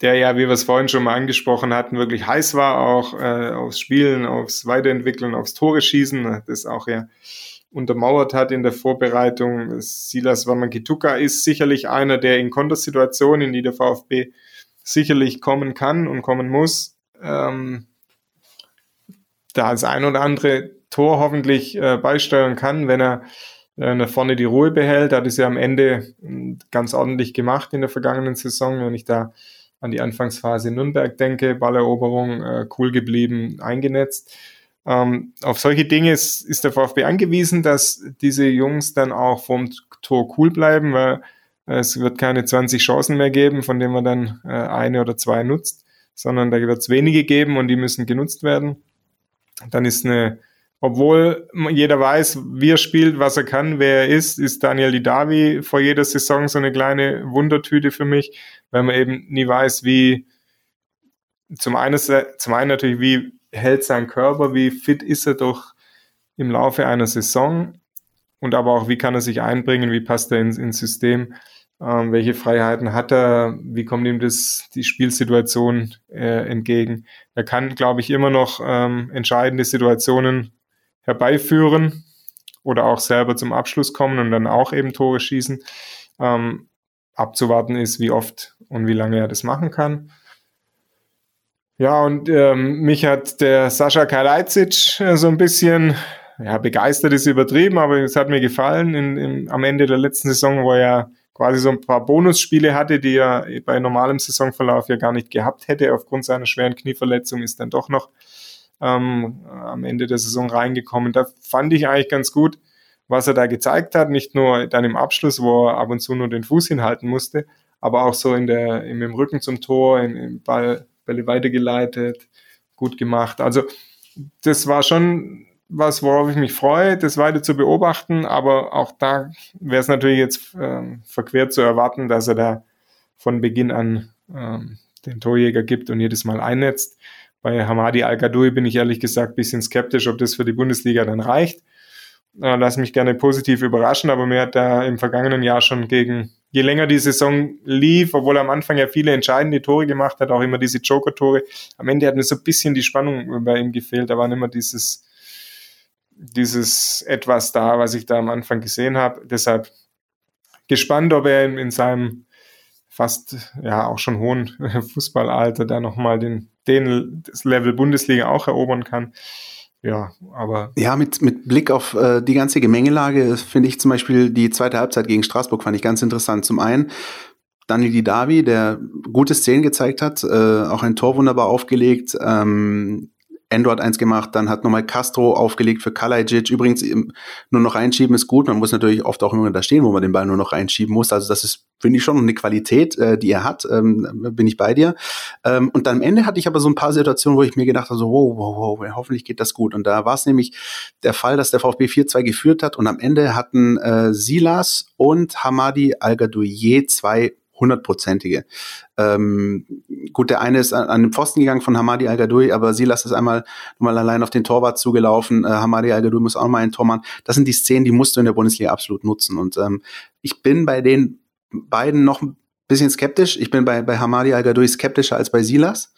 der ja, wie wir es vorhin schon mal angesprochen hatten, wirklich heiß war, auch äh, aufs Spielen, aufs Weiterentwickeln, aufs Tore schießen, das auch ja untermauert hat in der Vorbereitung. Silas Wamangituka ist sicherlich einer, der in Kontersituationen, in die der VfB sicherlich kommen kann und kommen muss, ähm, da das ein oder andere Tor hoffentlich äh, beisteuern kann, wenn er äh, nach vorne die Ruhe behält. Hat es ja am Ende hm, ganz ordentlich gemacht in der vergangenen Saison. Wenn ich da an die Anfangsphase in Nürnberg denke, Balleroberung äh, cool geblieben, eingenetzt. Ähm, auf solche Dinge ist, ist der VfB angewiesen, dass diese Jungs dann auch vom Tor cool bleiben, weil äh, es wird keine 20 Chancen mehr geben, von denen man dann äh, eine oder zwei nutzt, sondern da wird es wenige geben und die müssen genutzt werden. Dann ist eine obwohl jeder weiß, wie er spielt, was er kann, wer er ist, ist Daniel Didavi vor jeder Saison so eine kleine Wundertüte für mich, weil man eben nie weiß, wie zum einen, zum einen natürlich, wie hält sein Körper, wie fit ist er doch im Laufe einer Saison und aber auch, wie kann er sich einbringen, wie passt er ins, ins System, ähm, welche Freiheiten hat er, wie kommt ihm das, die Spielsituation äh, entgegen. Er kann, glaube ich, immer noch ähm, entscheidende Situationen herbeiführen oder auch selber zum Abschluss kommen und dann auch eben Tore schießen. Ähm, abzuwarten ist, wie oft und wie lange er das machen kann. Ja, und ähm, mich hat der Sascha Kalajdzic äh, so ein bisschen, ja, begeistert ist übertrieben, aber es hat mir gefallen. In, in, am Ende der letzten Saison, wo er quasi so ein paar Bonusspiele hatte, die er bei normalem Saisonverlauf ja gar nicht gehabt hätte, aufgrund seiner schweren Knieverletzung, ist dann doch noch ähm, am Ende der Saison reingekommen. Da fand ich eigentlich ganz gut, was er da gezeigt hat. Nicht nur dann im Abschluss, wo er ab und zu nur den Fuß hinhalten musste, aber auch so in der, im, im Rücken zum Tor, im, im Ball, Bälle weitergeleitet, gut gemacht. Also das war schon was, worauf ich mich freue, das weiter zu beobachten, aber auch da wäre es natürlich jetzt äh, verquert zu erwarten, dass er da von Beginn an ähm, den Torjäger gibt und jedes Mal einnetzt. Bei Hamadi Al-Gadoui bin ich ehrlich gesagt ein bisschen skeptisch, ob das für die Bundesliga dann reicht. Äh, lass mich gerne positiv überraschen, aber mir hat da im vergangenen Jahr schon gegen, je länger die Saison lief, obwohl er am Anfang ja viele entscheidende Tore gemacht hat, auch immer diese Joker-Tore, am Ende hat mir so ein bisschen die Spannung bei ihm gefehlt. Da war immer dieses, dieses etwas da, was ich da am Anfang gesehen habe. Deshalb gespannt, ob er in, in seinem fast ja auch schon hohen Fußballalter da nochmal den, den das Level Bundesliga auch erobern kann. Ja, aber. Ja, mit, mit Blick auf äh, die ganze Gemengelage finde ich zum Beispiel die zweite Halbzeit gegen Straßburg fand ich ganz interessant. Zum einen Daniel Didavi, der gute Szenen gezeigt hat, äh, auch ein Tor wunderbar aufgelegt. Ähm, Endo hat eins gemacht, dann hat nochmal Castro aufgelegt für Kalajic. Übrigens, nur noch reinschieben ist gut. Man muss natürlich oft auch immer da stehen, wo man den Ball nur noch reinschieben muss. Also das ist, finde ich, schon eine Qualität, äh, die er hat. Ähm, bin ich bei dir. Ähm, und dann am Ende hatte ich aber so ein paar Situationen, wo ich mir gedacht habe, so, wow, wow, wow, hoffentlich geht das gut. Und da war es nämlich der Fall, dass der VfB 4-2 geführt hat und am Ende hatten äh, Silas und Hamadi Al-Gadouye zwei hundertprozentige. Ähm, gut, der eine ist an, an den Pfosten gegangen von Hamadi Al Gadoui, aber Silas ist einmal mal allein auf den Torwart zugelaufen. Äh, Hamadi Al Gadoui muss auch mal ein Tor machen. Das sind die Szenen, die musst du in der Bundesliga absolut nutzen. Und ähm, ich bin bei den beiden noch ein bisschen skeptisch. Ich bin bei, bei Hamadi Al Gadoui skeptischer als bei Silas.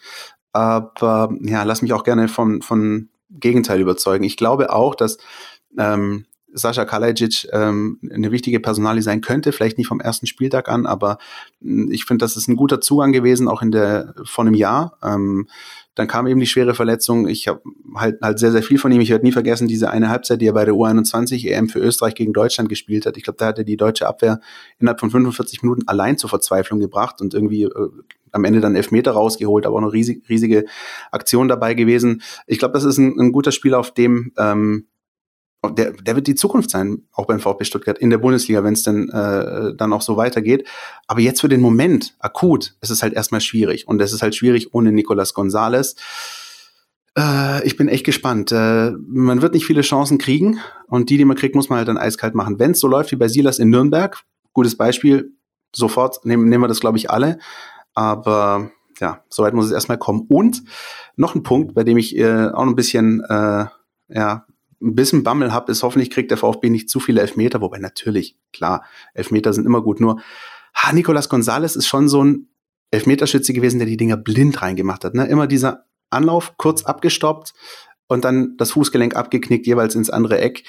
Aber ja, lass mich auch gerne von, von Gegenteil überzeugen. Ich glaube auch, dass ähm, Sascha Kalajic ähm, eine wichtige Personalie sein könnte, vielleicht nicht vom ersten Spieltag an, aber hm, ich finde, das ist ein guter Zugang gewesen, auch in der vor einem Jahr. Ähm, dann kam eben die schwere Verletzung. Ich habe halt, halt sehr, sehr viel von ihm. Ich werde nie vergessen, diese eine Halbzeit, die er bei der U21 EM für Österreich gegen Deutschland gespielt hat. Ich glaube, da hat er die deutsche Abwehr innerhalb von 45 Minuten allein zur Verzweiflung gebracht und irgendwie äh, am Ende dann Elfmeter rausgeholt, aber auch eine riesig, riesige Aktion dabei gewesen. Ich glaube, das ist ein, ein guter Spieler, auf dem ähm, der, der wird die Zukunft sein, auch beim VfB Stuttgart in der Bundesliga, wenn es denn äh, dann auch so weitergeht. Aber jetzt für den Moment, akut, ist es halt erstmal schwierig. Und es ist halt schwierig ohne Nicolas Gonzalez. Äh, ich bin echt gespannt. Äh, man wird nicht viele Chancen kriegen. Und die, die man kriegt, muss man halt dann eiskalt machen. Wenn es so läuft wie bei Silas in Nürnberg, gutes Beispiel, sofort nehmen, nehmen wir das, glaube ich, alle. Aber ja, soweit muss es erstmal kommen. Und noch ein Punkt, bei dem ich äh, auch ein bisschen äh, ja, ein bisschen Bammel habe, ist hoffentlich kriegt der VfB nicht zu viele Elfmeter, wobei natürlich, klar, Elfmeter sind immer gut, nur ha, Nicolas Gonzalez ist schon so ein Elfmeterschütze gewesen, der die Dinger blind reingemacht hat. Ne? Immer dieser Anlauf kurz abgestoppt und dann das Fußgelenk abgeknickt, jeweils ins andere Eck.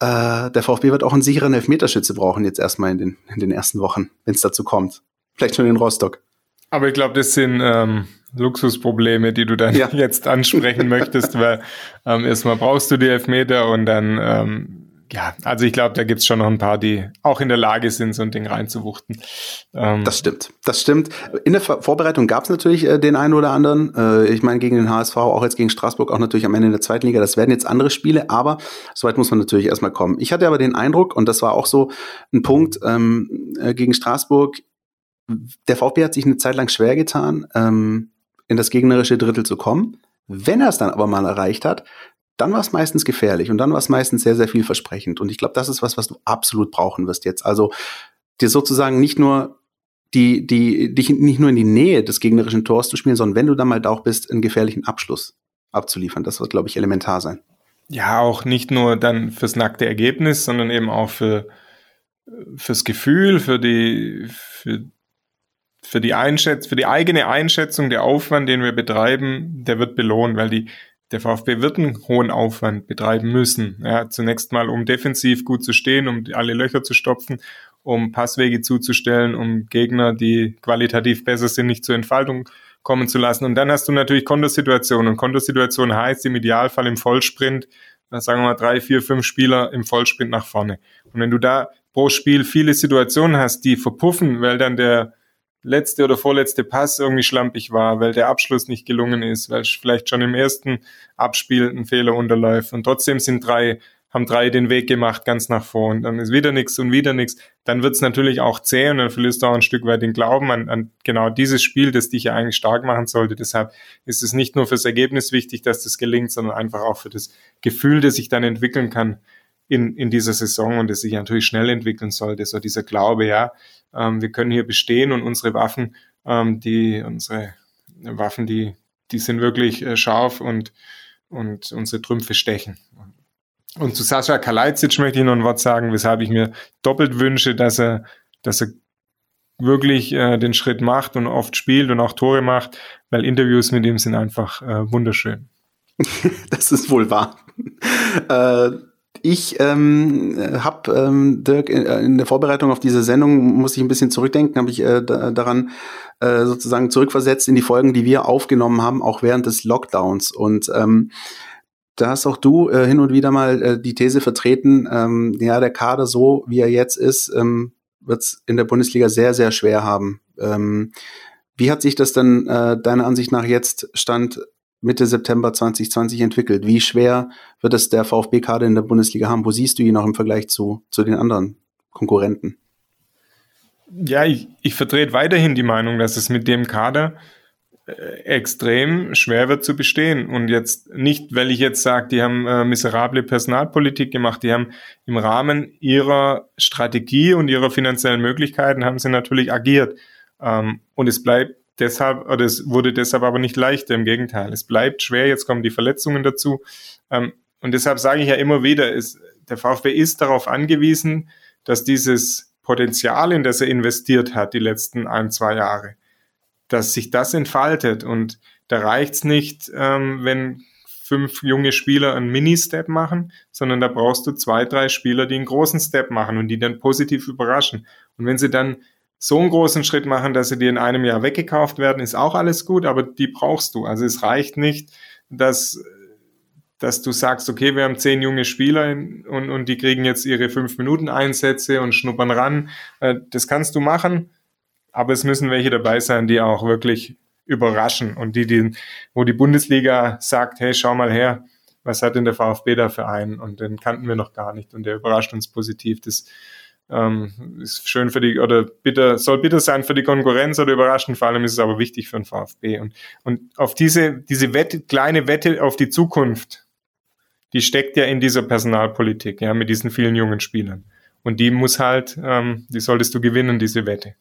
Äh, der VfB wird auch einen sicheren Elfmeterschütze brauchen, jetzt erstmal in den, in den ersten Wochen, wenn es dazu kommt. Vielleicht schon in Rostock. Aber ich glaube, das sind ähm, Luxusprobleme, die du dann ja. jetzt ansprechen möchtest, weil ähm, erstmal brauchst du die Elfmeter und dann, ähm, ja, also ich glaube, da gibt's schon noch ein paar, die auch in der Lage sind, so ein Ding reinzuwuchten. Ähm, das stimmt, das stimmt. In der Vorbereitung gab's natürlich äh, den einen oder anderen. Äh, ich meine, gegen den HSV, auch jetzt gegen Straßburg, auch natürlich am Ende in der zweiten Liga. Das werden jetzt andere Spiele, aber soweit muss man natürlich erstmal kommen. Ich hatte aber den Eindruck, und das war auch so ein Punkt ähm, äh, gegen Straßburg, der VfB hat sich eine Zeit lang schwer getan, ähm, in das gegnerische Drittel zu kommen. Wenn er es dann aber mal erreicht hat, dann war es meistens gefährlich und dann war es meistens sehr, sehr vielversprechend. Und ich glaube, das ist was, was du absolut brauchen wirst jetzt. Also dir sozusagen nicht nur die, die, dich nicht nur in die Nähe des gegnerischen Tors zu spielen, sondern wenn du dann mal da auch bist, einen gefährlichen Abschluss abzuliefern. Das wird, glaube ich, elementar sein. Ja, auch nicht nur dann fürs nackte Ergebnis, sondern eben auch für, fürs Gefühl, für die, für für die Einschätzung, für die eigene Einschätzung, der Aufwand, den wir betreiben, der wird belohnt, weil die, der VfB wird einen hohen Aufwand betreiben müssen. Ja, zunächst mal, um defensiv gut zu stehen, um alle Löcher zu stopfen, um Passwege zuzustellen, um Gegner, die qualitativ besser sind, nicht zur Entfaltung kommen zu lassen. Und dann hast du natürlich Kontosituationen. Und Kontosituation heißt im Idealfall im Vollsprint, sagen wir mal drei, vier, fünf Spieler im Vollsprint nach vorne. Und wenn du da pro Spiel viele Situationen hast, die verpuffen, weil dann der letzte oder vorletzte Pass irgendwie schlampig war, weil der Abschluss nicht gelungen ist, weil vielleicht schon im ersten Abspiel ein Fehler unterläuft und trotzdem sind drei haben drei den Weg gemacht ganz nach vor und dann ist wieder nichts und wieder nichts, dann wird es natürlich auch zäh und dann verlierst du auch ein Stück weit den Glauben an, an genau dieses Spiel, das dich ja eigentlich stark machen sollte. Deshalb ist es nicht nur fürs Ergebnis wichtig, dass das gelingt, sondern einfach auch für das Gefühl, das sich dann entwickeln kann in, in dieser Saison und das sich natürlich schnell entwickeln sollte. So dieser Glaube, ja, ähm, wir können hier bestehen und unsere Waffen, ähm, die, unsere Waffen, die, die sind wirklich äh, scharf und, und unsere Trümpfe stechen. Und zu Sascha Kalajdzic möchte ich noch ein Wort sagen, weshalb ich mir doppelt wünsche, dass er, dass er wirklich äh, den Schritt macht und oft spielt und auch Tore macht, weil Interviews mit ihm sind einfach äh, wunderschön. das ist wohl wahr. äh, Ich ähm, habe, ähm, Dirk, in, äh, in, der Vorbereitung auf diese Sendung, muss ich ein bisschen zurückdenken, habe ich äh, da, daran äh, sozusagen zurückversetzt in die Folgen, die wir aufgenommen haben, auch während des Lockdowns. Und ähm, da hast auch du äh, hin und wieder mal äh, die These vertreten, ähm, ja, der Kader so, wie er jetzt ist, ähm, wird es in der Bundesliga sehr, sehr schwer haben. Ähm, wie hat sich das denn äh, deiner Ansicht nach jetzt Stand Mitte September 2020 entwickelt? Wie schwer wird es der VfB-Kader in der Bundesliga haben? Wo siehst du ihn noch im Vergleich zu, zu den anderen Konkurrenten? Ja, ich, ich vertrete weiterhin die Meinung, dass es mit dem Kader äh, extrem schwer wird zu bestehen. Und jetzt nicht, weil ich jetzt sage, die haben äh, miserable Personalpolitik gemacht, die haben im Rahmen ihrer Strategie und ihrer finanziellen Möglichkeiten haben sie natürlich agiert. Ähm, und es bleibt deshalb, oder es wurde deshalb aber nicht leichter, im Gegenteil. Es bleibt schwer, jetzt kommen die Verletzungen dazu. Ähm, und deshalb sage ich ja immer wieder, ist, der VfB ist darauf angewiesen, dass dieses Potenzial, in das er investiert hat, die letzten ein, zwei Jahre, dass sich das entfaltet. Und da reicht's nicht, ähm, wenn fünf junge Spieler einen Mini-Step machen, sondern da brauchst du zwei, drei Spieler, die einen großen Step machen und die dann positiv überraschen. Und wenn sie dann so einen großen Schritt machen, dass sie dir in einem Jahr weggekauft werden, ist auch alles gut, aber die brauchst du. Also es reicht nicht, dass, dass du sagst, okay, wir haben zehn junge Spieler und, und die kriegen jetzt ihre fünf Minuten Einsätze und schnuppern ran. Äh, das kannst du machen, aber es müssen welche dabei sein, die auch wirklich überraschen und die, die, wo die Bundesliga sagt, hey, schau mal her, was hat denn der VfB da für einen? Und den kannten wir noch gar nicht und der überrascht uns positiv. Das ähm, ist schön für die, oder bitter, soll bitter sein für die Konkurrenz oder überraschend, vor allem ist es aber wichtig für den VfB. Und, und auf diese, diese Wette, kleine Wette auf die Zukunft, die steckt ja in dieser Personalpolitik, ja, mit diesen vielen jungen Spielern. Und die muss halt, ähm, die solltest du gewinnen, diese Wette.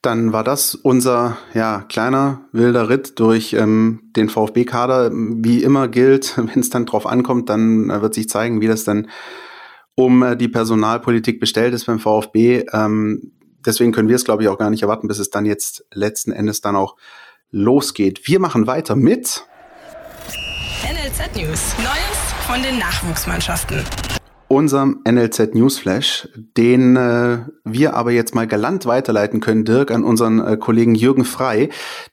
Dann war das unser ja, kleiner wilder Ritt durch ähm, den VfB-Kader. Wie immer gilt, wenn es dann drauf ankommt, dann äh, wird sich zeigen, wie das dann um äh, die Personalpolitik bestellt ist beim VfB. Ähm, deswegen können wir es, glaube ich, auch gar nicht erwarten, bis es dann jetzt letzten Endes dann auch losgeht. Wir machen weiter mit NLZ News. Neues von den Nachwuchsmannschaften unserem NLZ Newsflash, den äh, wir aber jetzt mal galant weiterleiten können, Dirk, an unseren äh, Kollegen Jürgen Frei.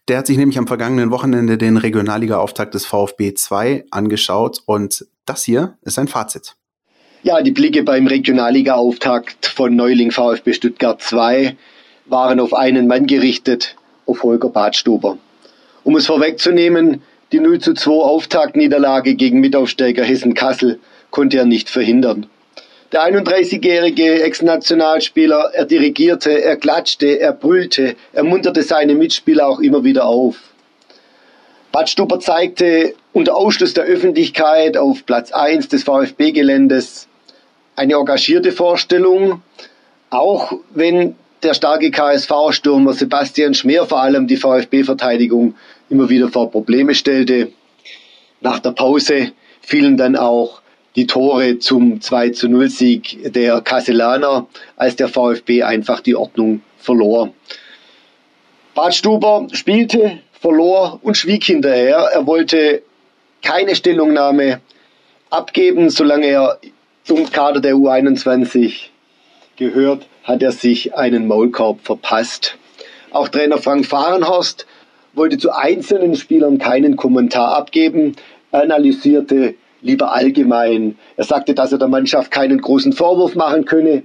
Der hat sich nämlich am vergangenen Wochenende den Regionalliga-Auftakt des VfB 2 angeschaut und das hier ist ein Fazit. Ja, die Blicke beim Regionalliga-Auftakt von Neuling VfB Stuttgart 2 waren auf einen Mann gerichtet, auf Holger Badstuber. Um es vorwegzunehmen, die 0 zu 2 Auftaktniederlage gegen Mitaufsteiger Hessen-Kassel konnte er nicht verhindern. Der 31-jährige Ex-Nationalspieler, er dirigierte, er klatschte, er brüllte, er munterte seine Mitspieler auch immer wieder auf. Bad Stuber zeigte unter Ausschluss der Öffentlichkeit auf Platz 1 des VfB-Geländes eine engagierte Vorstellung, auch wenn der starke KSV-Stürmer Sebastian Schmer vor allem die VfB-Verteidigung immer wieder vor Probleme stellte. Nach der Pause fielen dann auch die Tore zum 2 zu 0 Sieg der Kasselaner, als der VfB einfach die Ordnung verlor. Bad Stuber spielte, verlor und schwieg hinterher. Er wollte keine Stellungnahme abgeben, solange er zum Kader der U21 gehört, hat er sich einen Maulkorb verpasst. Auch Trainer Frank Fahrenhorst wollte zu einzelnen Spielern keinen Kommentar abgeben, analysierte lieber allgemein. Er sagte, dass er der Mannschaft keinen großen Vorwurf machen könne,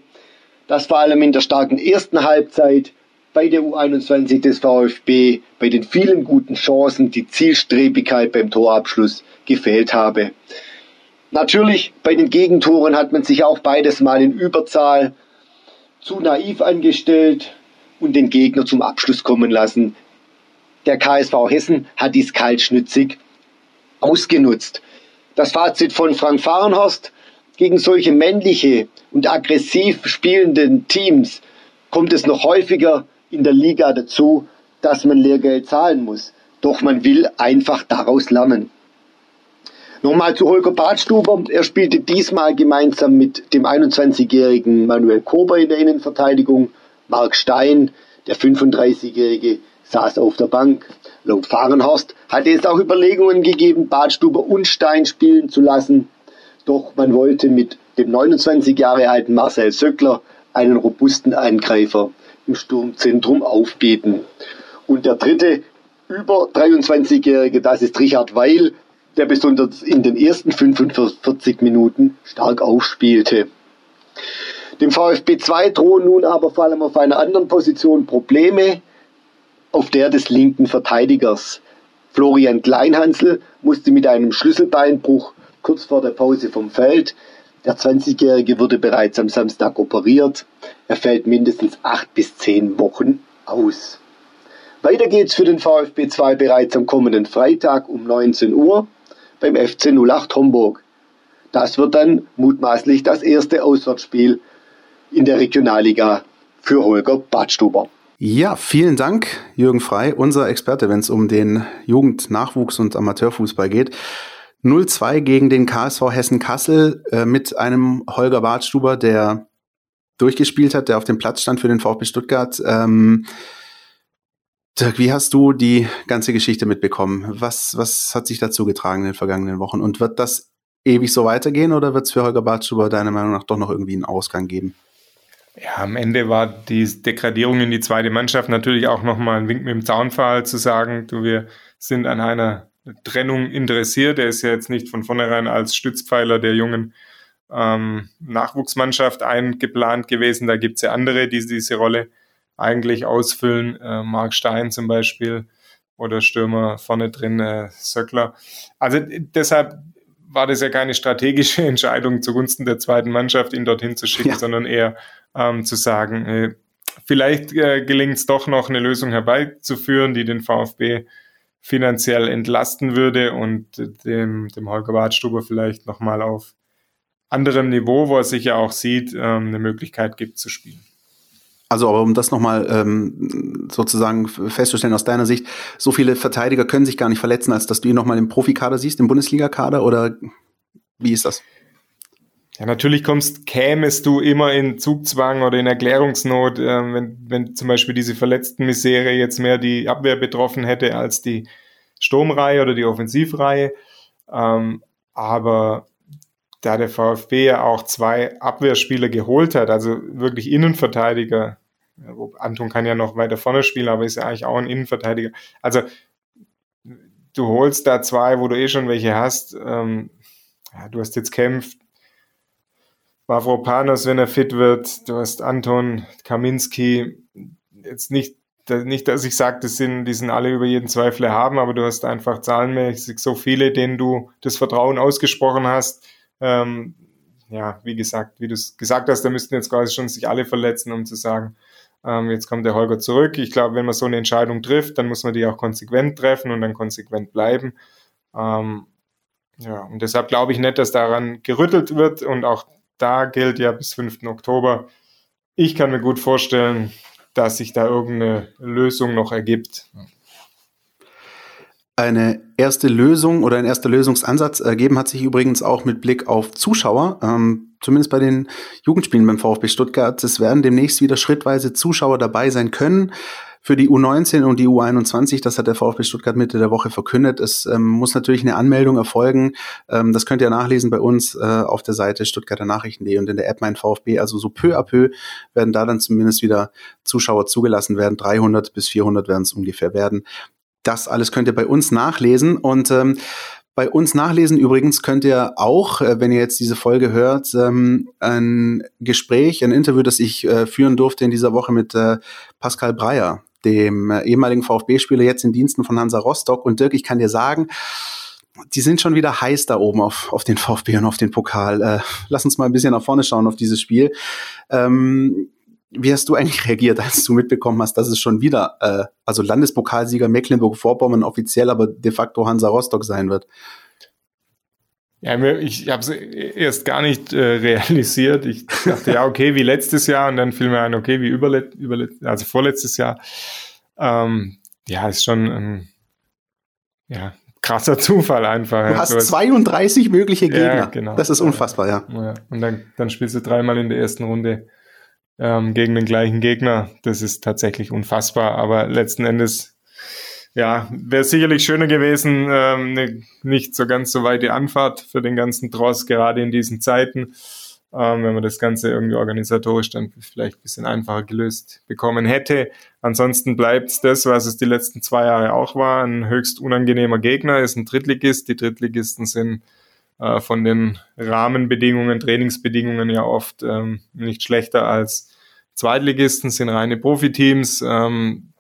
dass vor allem in der starken ersten Halbzeit bei der U21 des VfB bei den vielen guten Chancen die Zielstrebigkeit beim Torabschluss gefehlt habe. Natürlich, bei den Gegentoren hat man sich auch beides mal in Überzahl zu naiv angestellt und den Gegner zum Abschluss kommen lassen. Der KSV Hessen hat dies kaltschnützig ausgenutzt. Das Fazit von Frank Fahrenhorst, gegen solche männliche und aggressiv spielenden Teams kommt es noch häufiger in der Liga dazu, dass man Lehrgeld zahlen muss. Doch man will einfach daraus lernen. Nochmal zu Holger Badstuber. Er spielte diesmal gemeinsam mit dem 21-jährigen Manuel Kober in der Innenverteidigung. Mark Stein, der 35-jährige, saß auf der Bank. Laut Fahrenhorst hatte es auch Überlegungen gegeben, Badstuber und Stein spielen zu lassen. Doch man wollte mit dem 29 Jahre alten Marcel Söckler einen robusten Angreifer im Sturmzentrum aufbieten. Und der dritte über 23-Jährige, das ist Richard Weil, der besonders in den ersten 45 Minuten stark aufspielte. Dem VfB 2 drohen nun aber vor allem auf einer anderen Position Probleme, auf der des linken Verteidigers. Florian Kleinhansel musste mit einem Schlüsselbeinbruch kurz vor der Pause vom Feld. Der 20-Jährige wurde bereits am Samstag operiert. Er fällt mindestens acht bis zehn Wochen aus. Weiter geht's für den VfB 2 bereits am kommenden Freitag um 19 Uhr beim FC 08 Homburg. Das wird dann mutmaßlich das erste Auswärtsspiel in der Regionalliga für Holger Badstuber. Ja, vielen Dank, Jürgen Frei, unser Experte, wenn es um den Jugend-, Nachwuchs- und Amateurfußball geht. 0-2 gegen den KSV Hessen-Kassel äh, mit einem Holger Badstuber, der durchgespielt hat, der auf dem Platz stand für den VfB Stuttgart. Ähm, Dirk, wie hast du die ganze Geschichte mitbekommen? Was, was hat sich dazu getragen in den vergangenen Wochen? Und wird das ewig so weitergehen oder wird es für Holger Bartschuber deiner Meinung nach doch noch irgendwie einen Ausgang geben? Ja, am Ende war die Degradierung in die zweite Mannschaft natürlich auch nochmal ein Wink mit dem Zaunpfahl zu sagen, du, wir sind an einer Trennung interessiert. Er ist ja jetzt nicht von vornherein als Stützpfeiler der jungen ähm, Nachwuchsmannschaft eingeplant gewesen. Da gibt es ja andere, die diese Rolle eigentlich ausfüllen. Äh, Mark Stein zum Beispiel oder Stürmer vorne drin, äh, Söckler. Also deshalb war das ja keine strategische Entscheidung zugunsten der zweiten Mannschaft, ihn dorthin zu schicken, ja. sondern eher ähm, zu sagen, äh, vielleicht äh, gelingt es doch noch eine Lösung herbeizuführen, die den VfB finanziell entlasten würde und dem, dem Holger Badstuber vielleicht nochmal auf anderem Niveau, wo er sich ja auch sieht, ähm, eine Möglichkeit gibt zu spielen. Also, aber um das nochmal ähm, sozusagen festzustellen aus deiner Sicht, so viele Verteidiger können sich gar nicht verletzen, als dass du ihn nochmal im Profikader siehst, im Bundesligakader oder wie ist das? Ja, natürlich kommst, kämest du immer in Zugzwang oder in Erklärungsnot, äh, wenn, wenn zum Beispiel diese verletzten Misere jetzt mehr die Abwehr betroffen hätte als die Sturmreihe oder die Offensivreihe. Ähm, aber da der VfB ja auch zwei Abwehrspieler geholt hat, also wirklich Innenverteidiger, Anton kann ja noch weiter vorne spielen, aber ist ja eigentlich auch ein Innenverteidiger. Also du holst da zwei, wo du eh schon welche hast. Ähm, ja, du hast jetzt kämpft. Mavropanos, wenn er fit wird. Du hast Anton Kaminski. Jetzt nicht, nicht dass ich sage, das sind, die sind alle über jeden Zweifel haben, aber du hast einfach zahlenmäßig so viele, denen du das Vertrauen ausgesprochen hast. Ähm, ja, wie gesagt, wie du es gesagt hast, da müssten jetzt quasi schon sich alle verletzen, um zu sagen, ähm, jetzt kommt der Holger zurück. Ich glaube, wenn man so eine Entscheidung trifft, dann muss man die auch konsequent treffen und dann konsequent bleiben. Ähm, ja, und deshalb glaube ich nicht, dass daran gerüttelt wird und auch da gilt ja bis 5. Oktober. Ich kann mir gut vorstellen, dass sich da irgendeine Lösung noch ergibt. Eine erste Lösung oder ein erster Lösungsansatz ergeben hat sich übrigens auch mit Blick auf Zuschauer. Ähm, zumindest bei den Jugendspielen beim VfB Stuttgart. Es werden demnächst wieder schrittweise Zuschauer dabei sein können. Für die U19 und die U21, das hat der VfB Stuttgart Mitte der Woche verkündet. Es ähm, muss natürlich eine Anmeldung erfolgen. Ähm, das könnt ihr nachlesen bei uns äh, auf der Seite Stuttgarter Nachrichten.de und in der App Mein VfB. Also so peu à peu werden da dann zumindest wieder Zuschauer zugelassen werden. 300 bis 400 werden es ungefähr werden. Das alles könnt ihr bei uns nachlesen und ähm, bei uns nachlesen übrigens könnt ihr auch, äh, wenn ihr jetzt diese Folge hört, ähm, ein Gespräch, ein Interview, das ich äh, führen durfte in dieser Woche mit äh, Pascal Breyer, dem äh, ehemaligen VfB-Spieler, jetzt in Diensten von Hansa Rostock. Und Dirk, ich kann dir sagen, die sind schon wieder heiß da oben auf, auf den VfB und auf den Pokal. Äh, lass uns mal ein bisschen nach vorne schauen auf dieses Spiel. Ähm, wie hast du eigentlich reagiert, als du mitbekommen hast, dass es schon wieder, äh, also Landespokalsieger Mecklenburg-Vorpommern offiziell, aber de facto Hansa Rostock sein wird? Ja, ich habe es erst gar nicht äh, realisiert. Ich dachte, ja, okay, wie letztes Jahr und dann fiel mir ein, okay, wie überlet, überlet also vorletztes Jahr. Ähm, ja, ist schon ein ja, krasser Zufall einfach. Du hast so 32 mögliche Gegner. Ja, genau. Das ist unfassbar, ja. ja. Und dann, dann spielst du dreimal in der ersten Runde ähm, gegen den gleichen Gegner. Das ist tatsächlich unfassbar. Aber letzten Endes ja, wäre sicherlich schöner gewesen, ähm, ne, nicht so ganz so weite Anfahrt für den ganzen Tross, gerade in diesen Zeiten. Ähm, wenn man das Ganze irgendwie organisatorisch dann vielleicht ein bisschen einfacher gelöst bekommen hätte. Ansonsten bleibt das, was es die letzten zwei Jahre auch war, ein höchst unangenehmer Gegner, ist ein Drittligist. Die Drittligisten sind äh, von den Rahmenbedingungen, Trainingsbedingungen ja oft ähm, nicht schlechter als Zweitligisten, sind reine Profiteams. Ähm,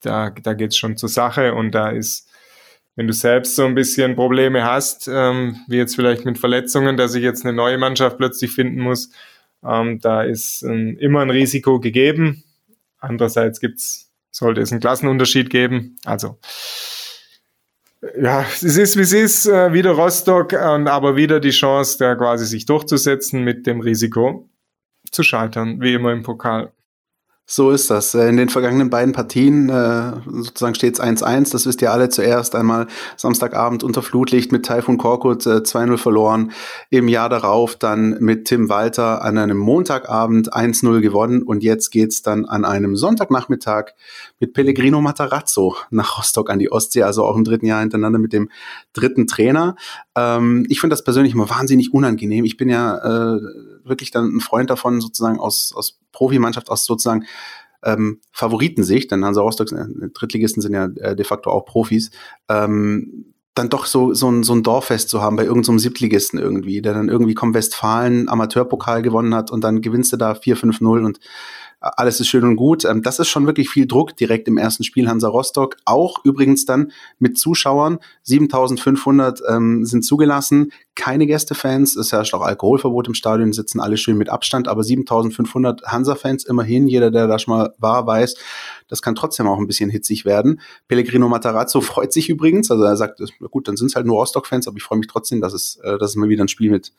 da, da geht's schon zur Sache und da ist, wenn du selbst so ein bisschen Probleme hast, ähm, wie jetzt vielleicht mit Verletzungen, dass ich jetzt eine neue Mannschaft plötzlich finden muss, ähm, da ist ähm, immer ein Risiko gegeben. Andererseits gibt's, sollte es einen Klassenunterschied geben. Also ja, es ist wie es ist, äh, wieder Rostock aber wieder die Chance, da quasi sich durchzusetzen mit dem Risiko zu scheitern, wie immer im Pokal. So ist das. Äh, in den vergangenen beiden Partien äh, sozusagen steht es 1-1. Das wisst ihr alle zuerst. Einmal Samstagabend unter Flutlicht mit Taifun Korkut äh, 2-0 verloren. Im Jahr darauf dann mit Tim Walter an einem Montagabend 1-0 gewonnen. Und jetzt geht's dann an einem Sonntagnachmittag mit Pellegrino Matarazzo nach Rostock an die Ostsee. Also auch im dritten Jahr hintereinander mit dem dritten Trainer. Ähm, ich finde das persönlich immer wahnsinnig unangenehm. Ich bin ja äh, wirklich dann ein Freund davon, sozusagen aus, aus Profimannschaft, aus sozusagen ähm, Favoritensicht, denn Hansa Rostock, äh, Drittligisten sind ja äh, de facto auch Profis, ähm, dann doch so, so, ein, so ein Dorffest zu haben bei irgendeinem so Siebtligisten irgendwie, der dann irgendwie kommt Westfalen Amateurpokal gewonnen hat und dann gewinnst du da 4-5-0 und alles ist schön und gut. Ähm, das ist schon wirklich viel Druck direkt im ersten Spiel Hansa Rostock. Auch übrigens dann mit Zuschauern. 7500 ähm, sind zugelassen. Keine Gästefans. Es herrscht auch Alkoholverbot im Stadion, sitzen alle schön mit Abstand. Aber 7500 Hansa-Fans immerhin. Jeder, der da schon mal war, weiß, das kann trotzdem auch ein bisschen hitzig werden. Pellegrino Matarazzo freut sich übrigens. Also er sagt, gut, dann sind es halt nur Rostock-Fans, aber ich freue mich trotzdem, dass es, äh, dass es mal wieder ein Spiel mit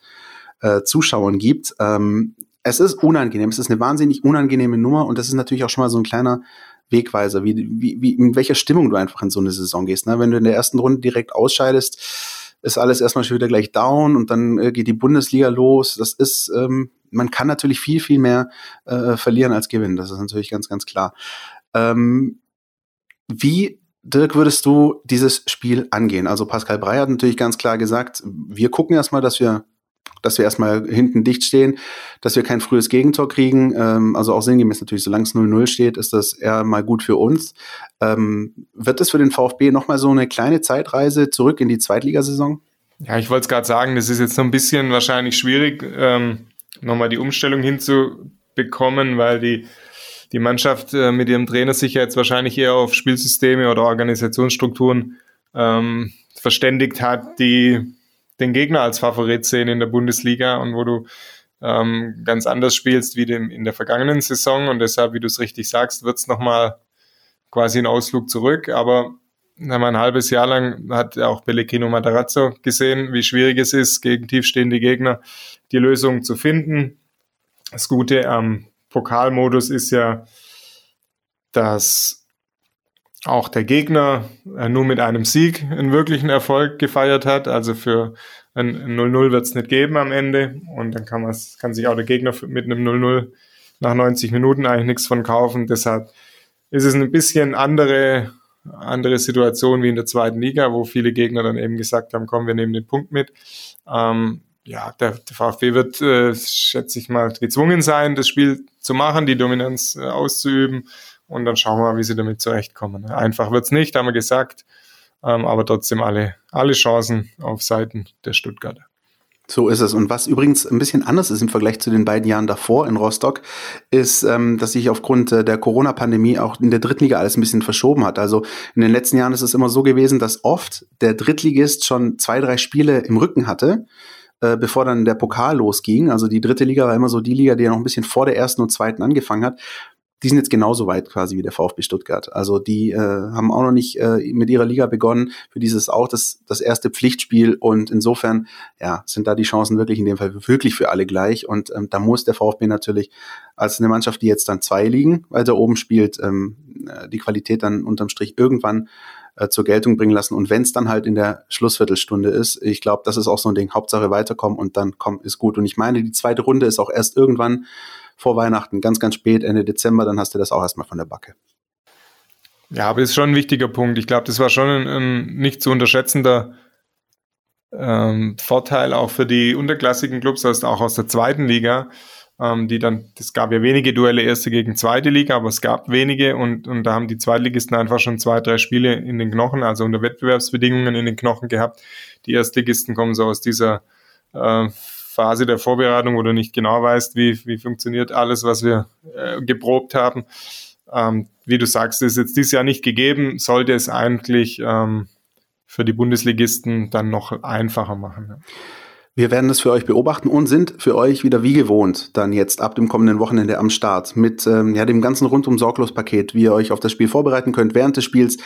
äh, Zuschauern gibt. Ähm, es ist unangenehm. Es ist eine wahnsinnig unangenehme Nummer und das ist natürlich auch schon mal so ein kleiner Wegweiser, wie, wie, wie in welcher Stimmung du einfach in so eine Saison gehst. Ne? Wenn du in der ersten Runde direkt ausscheidest, ist alles erstmal schon wieder gleich down und dann äh, geht die Bundesliga los. Das ist, ähm, man kann natürlich viel, viel mehr äh, verlieren als gewinnen. Das ist natürlich ganz, ganz klar. Ähm, wie Dirk, würdest du dieses Spiel angehen? Also Pascal Brey hat natürlich ganz klar gesagt, wir gucken erstmal, dass wir dass wir erstmal hinten dicht stehen, dass wir kein frühes Gegentor kriegen. Ähm, also auch sinngemäß natürlich, solange es 0-0 steht, ist das eher mal gut für uns. Ähm, wird es für den VfB nochmal so eine kleine Zeitreise zurück in die Zweitligasaison? Ja, ich wollte es gerade sagen, das ist jetzt noch ein bisschen wahrscheinlich schwierig, ähm, nochmal die Umstellung hinzubekommen, weil die, die Mannschaft äh, mit ihrem Trainer sich ja jetzt wahrscheinlich eher auf Spielsysteme oder Organisationsstrukturen ähm, verständigt hat, die den Gegner als Favorit sehen in der Bundesliga und wo du ähm, ganz anders spielst wie dem, in der vergangenen Saison. Und deshalb, wie du es richtig sagst, wird es nochmal quasi ein Ausflug zurück. Aber ein halbes Jahr lang hat auch Pellegrino Matarazzo gesehen, wie schwierig es ist, gegen tiefstehende Gegner die Lösung zu finden. Das Gute am Pokalmodus ist ja, dass auch der Gegner äh, nur mit einem Sieg einen wirklichen Erfolg gefeiert hat. Also für ein 0-0 wird es nicht geben am Ende. Und dann kann, kann sich auch der Gegner mit einem 0-0 nach 90 Minuten eigentlich nichts von kaufen. Deshalb ist es ein bisschen andere, andere Situation wie in der zweiten Liga, wo viele Gegner dann eben gesagt haben, komm, wir nehmen den Punkt mit. Ähm, ja, der, der VfB wird, äh, schätze ich mal, gezwungen sein, das Spiel zu machen, die Dominanz äh, auszuüben und dann schauen wir mal, wie sie damit zurechtkommen. Einfach wird's nicht, haben wir gesagt, ähm, aber trotzdem alle, alle Chancen auf Seiten der Stuttgarter. So ist es. Und was übrigens ein bisschen anders ist im Vergleich zu den beiden Jahren davor in Rostock, ist, ähm, dass sich aufgrund äh, der Corona-Pandemie auch in der Drittliga alles ein bisschen verschoben hat. Also in den letzten Jahren ist es immer so gewesen, dass oft der Drittligist schon zwei, drei Spiele im Rücken hatte, äh, bevor dann der Pokal losging. Also die dritte Liga war immer so die Liga, die ja noch ein bisschen vor der ersten und zweiten angefangen hat die sind jetzt genauso weit quasi wie der VfB Stuttgart. Also die äh, haben auch noch nicht äh, mit ihrer Liga begonnen. Für dieses auch das, das erste Pflichtspiel und insofern ja sind da die Chancen wirklich in dem Fall wirklich für alle gleich. Und ähm, da muss der VfB natürlich als eine Mannschaft, die jetzt dann zwei liegen, weil der oben spielt, ähm, äh, die Qualität dann unterm Strich irgendwann äh, zur Geltung bringen lassen. Und wenn es dann halt in der Schlussviertelstunde ist, ich glaube, das ist auch so ein Ding. Hauptsache weiterkommen und dann kommt ist gut. Und ich meine, die zweite Runde ist auch erst irgendwann vor Weihnachten, ganz, ganz spät, Ende Dezember, dann hast du das auch erstmal von der Backe. Ja, aber das ist schon ein wichtiger Punkt. Ich glaube, das war schon ein, ein nicht zu unterschätzender ähm, Vorteil auch für die unterklassigen Clubs, also auch aus der zweiten Liga, ähm, die dann, es gab ja wenige Duelle erste gegen zweite Liga, aber es gab wenige und, und da haben die Zweitligisten einfach schon zwei, drei Spiele in den Knochen, also unter Wettbewerbsbedingungen in den Knochen gehabt. Die Erstligisten kommen so aus dieser äh, Phase der Vorbereitung, wo du nicht genau weißt, wie, wie funktioniert alles, was wir äh, geprobt haben. Ähm, wie du sagst, ist jetzt dieses Jahr nicht gegeben, sollte es eigentlich ähm, für die Bundesligisten dann noch einfacher machen. Ja. Wir werden das für euch beobachten und sind für euch wieder wie gewohnt dann jetzt ab dem kommenden Wochenende am Start mit ähm, ja, dem ganzen rundum sorglos Paket, wie ihr euch auf das Spiel vorbereiten könnt während des Spiels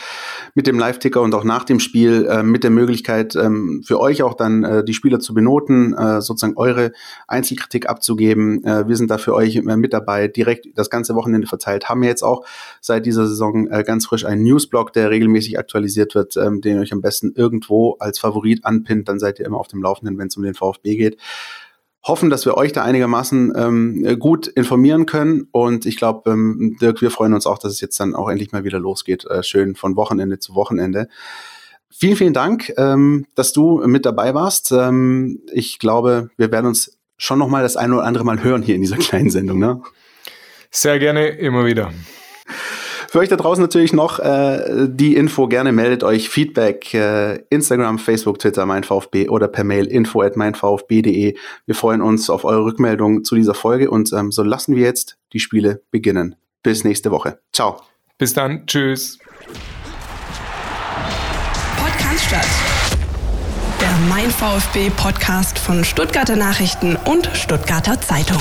mit dem Live-Ticker und auch nach dem Spiel äh, mit der Möglichkeit ähm, für euch auch dann äh, die Spieler zu benoten, äh, sozusagen eure Einzelkritik abzugeben. Äh, wir sind da für euch mit dabei, direkt das ganze Wochenende verteilt. Haben wir jetzt auch seit dieser Saison äh, ganz frisch einen Newsblog, der regelmäßig aktualisiert wird, ähm, den ihr euch am besten irgendwo als Favorit anpinnt. Dann seid ihr immer auf dem Laufenden, wenn es um den VfB geht. Hoffen, dass wir euch da einigermaßen ähm, gut informieren können. Und ich glaube, ähm, Dirk, wir freuen uns auch, dass es jetzt dann auch endlich mal wieder losgeht. Äh, schön von Wochenende zu Wochenende. Vielen, vielen Dank, ähm, dass du mit dabei warst. Ähm, ich glaube, wir werden uns schon noch mal das eine oder andere Mal hören hier in dieser kleinen Sendung. Ne? Sehr gerne, immer wieder. Für euch da draußen natürlich noch äh, die Info. Gerne meldet euch Feedback. Äh, Instagram, Facebook, Twitter, mein VfB oder per Mail info at meinvfb.de. Wir freuen uns auf eure Rückmeldung zu dieser Folge und ähm, so lassen wir jetzt die Spiele beginnen. Bis nächste Woche. Ciao. Bis dann. Tschüss. Podcast statt. Der Mein VfB Podcast von Stuttgarter Nachrichten und Stuttgarter Zeitung.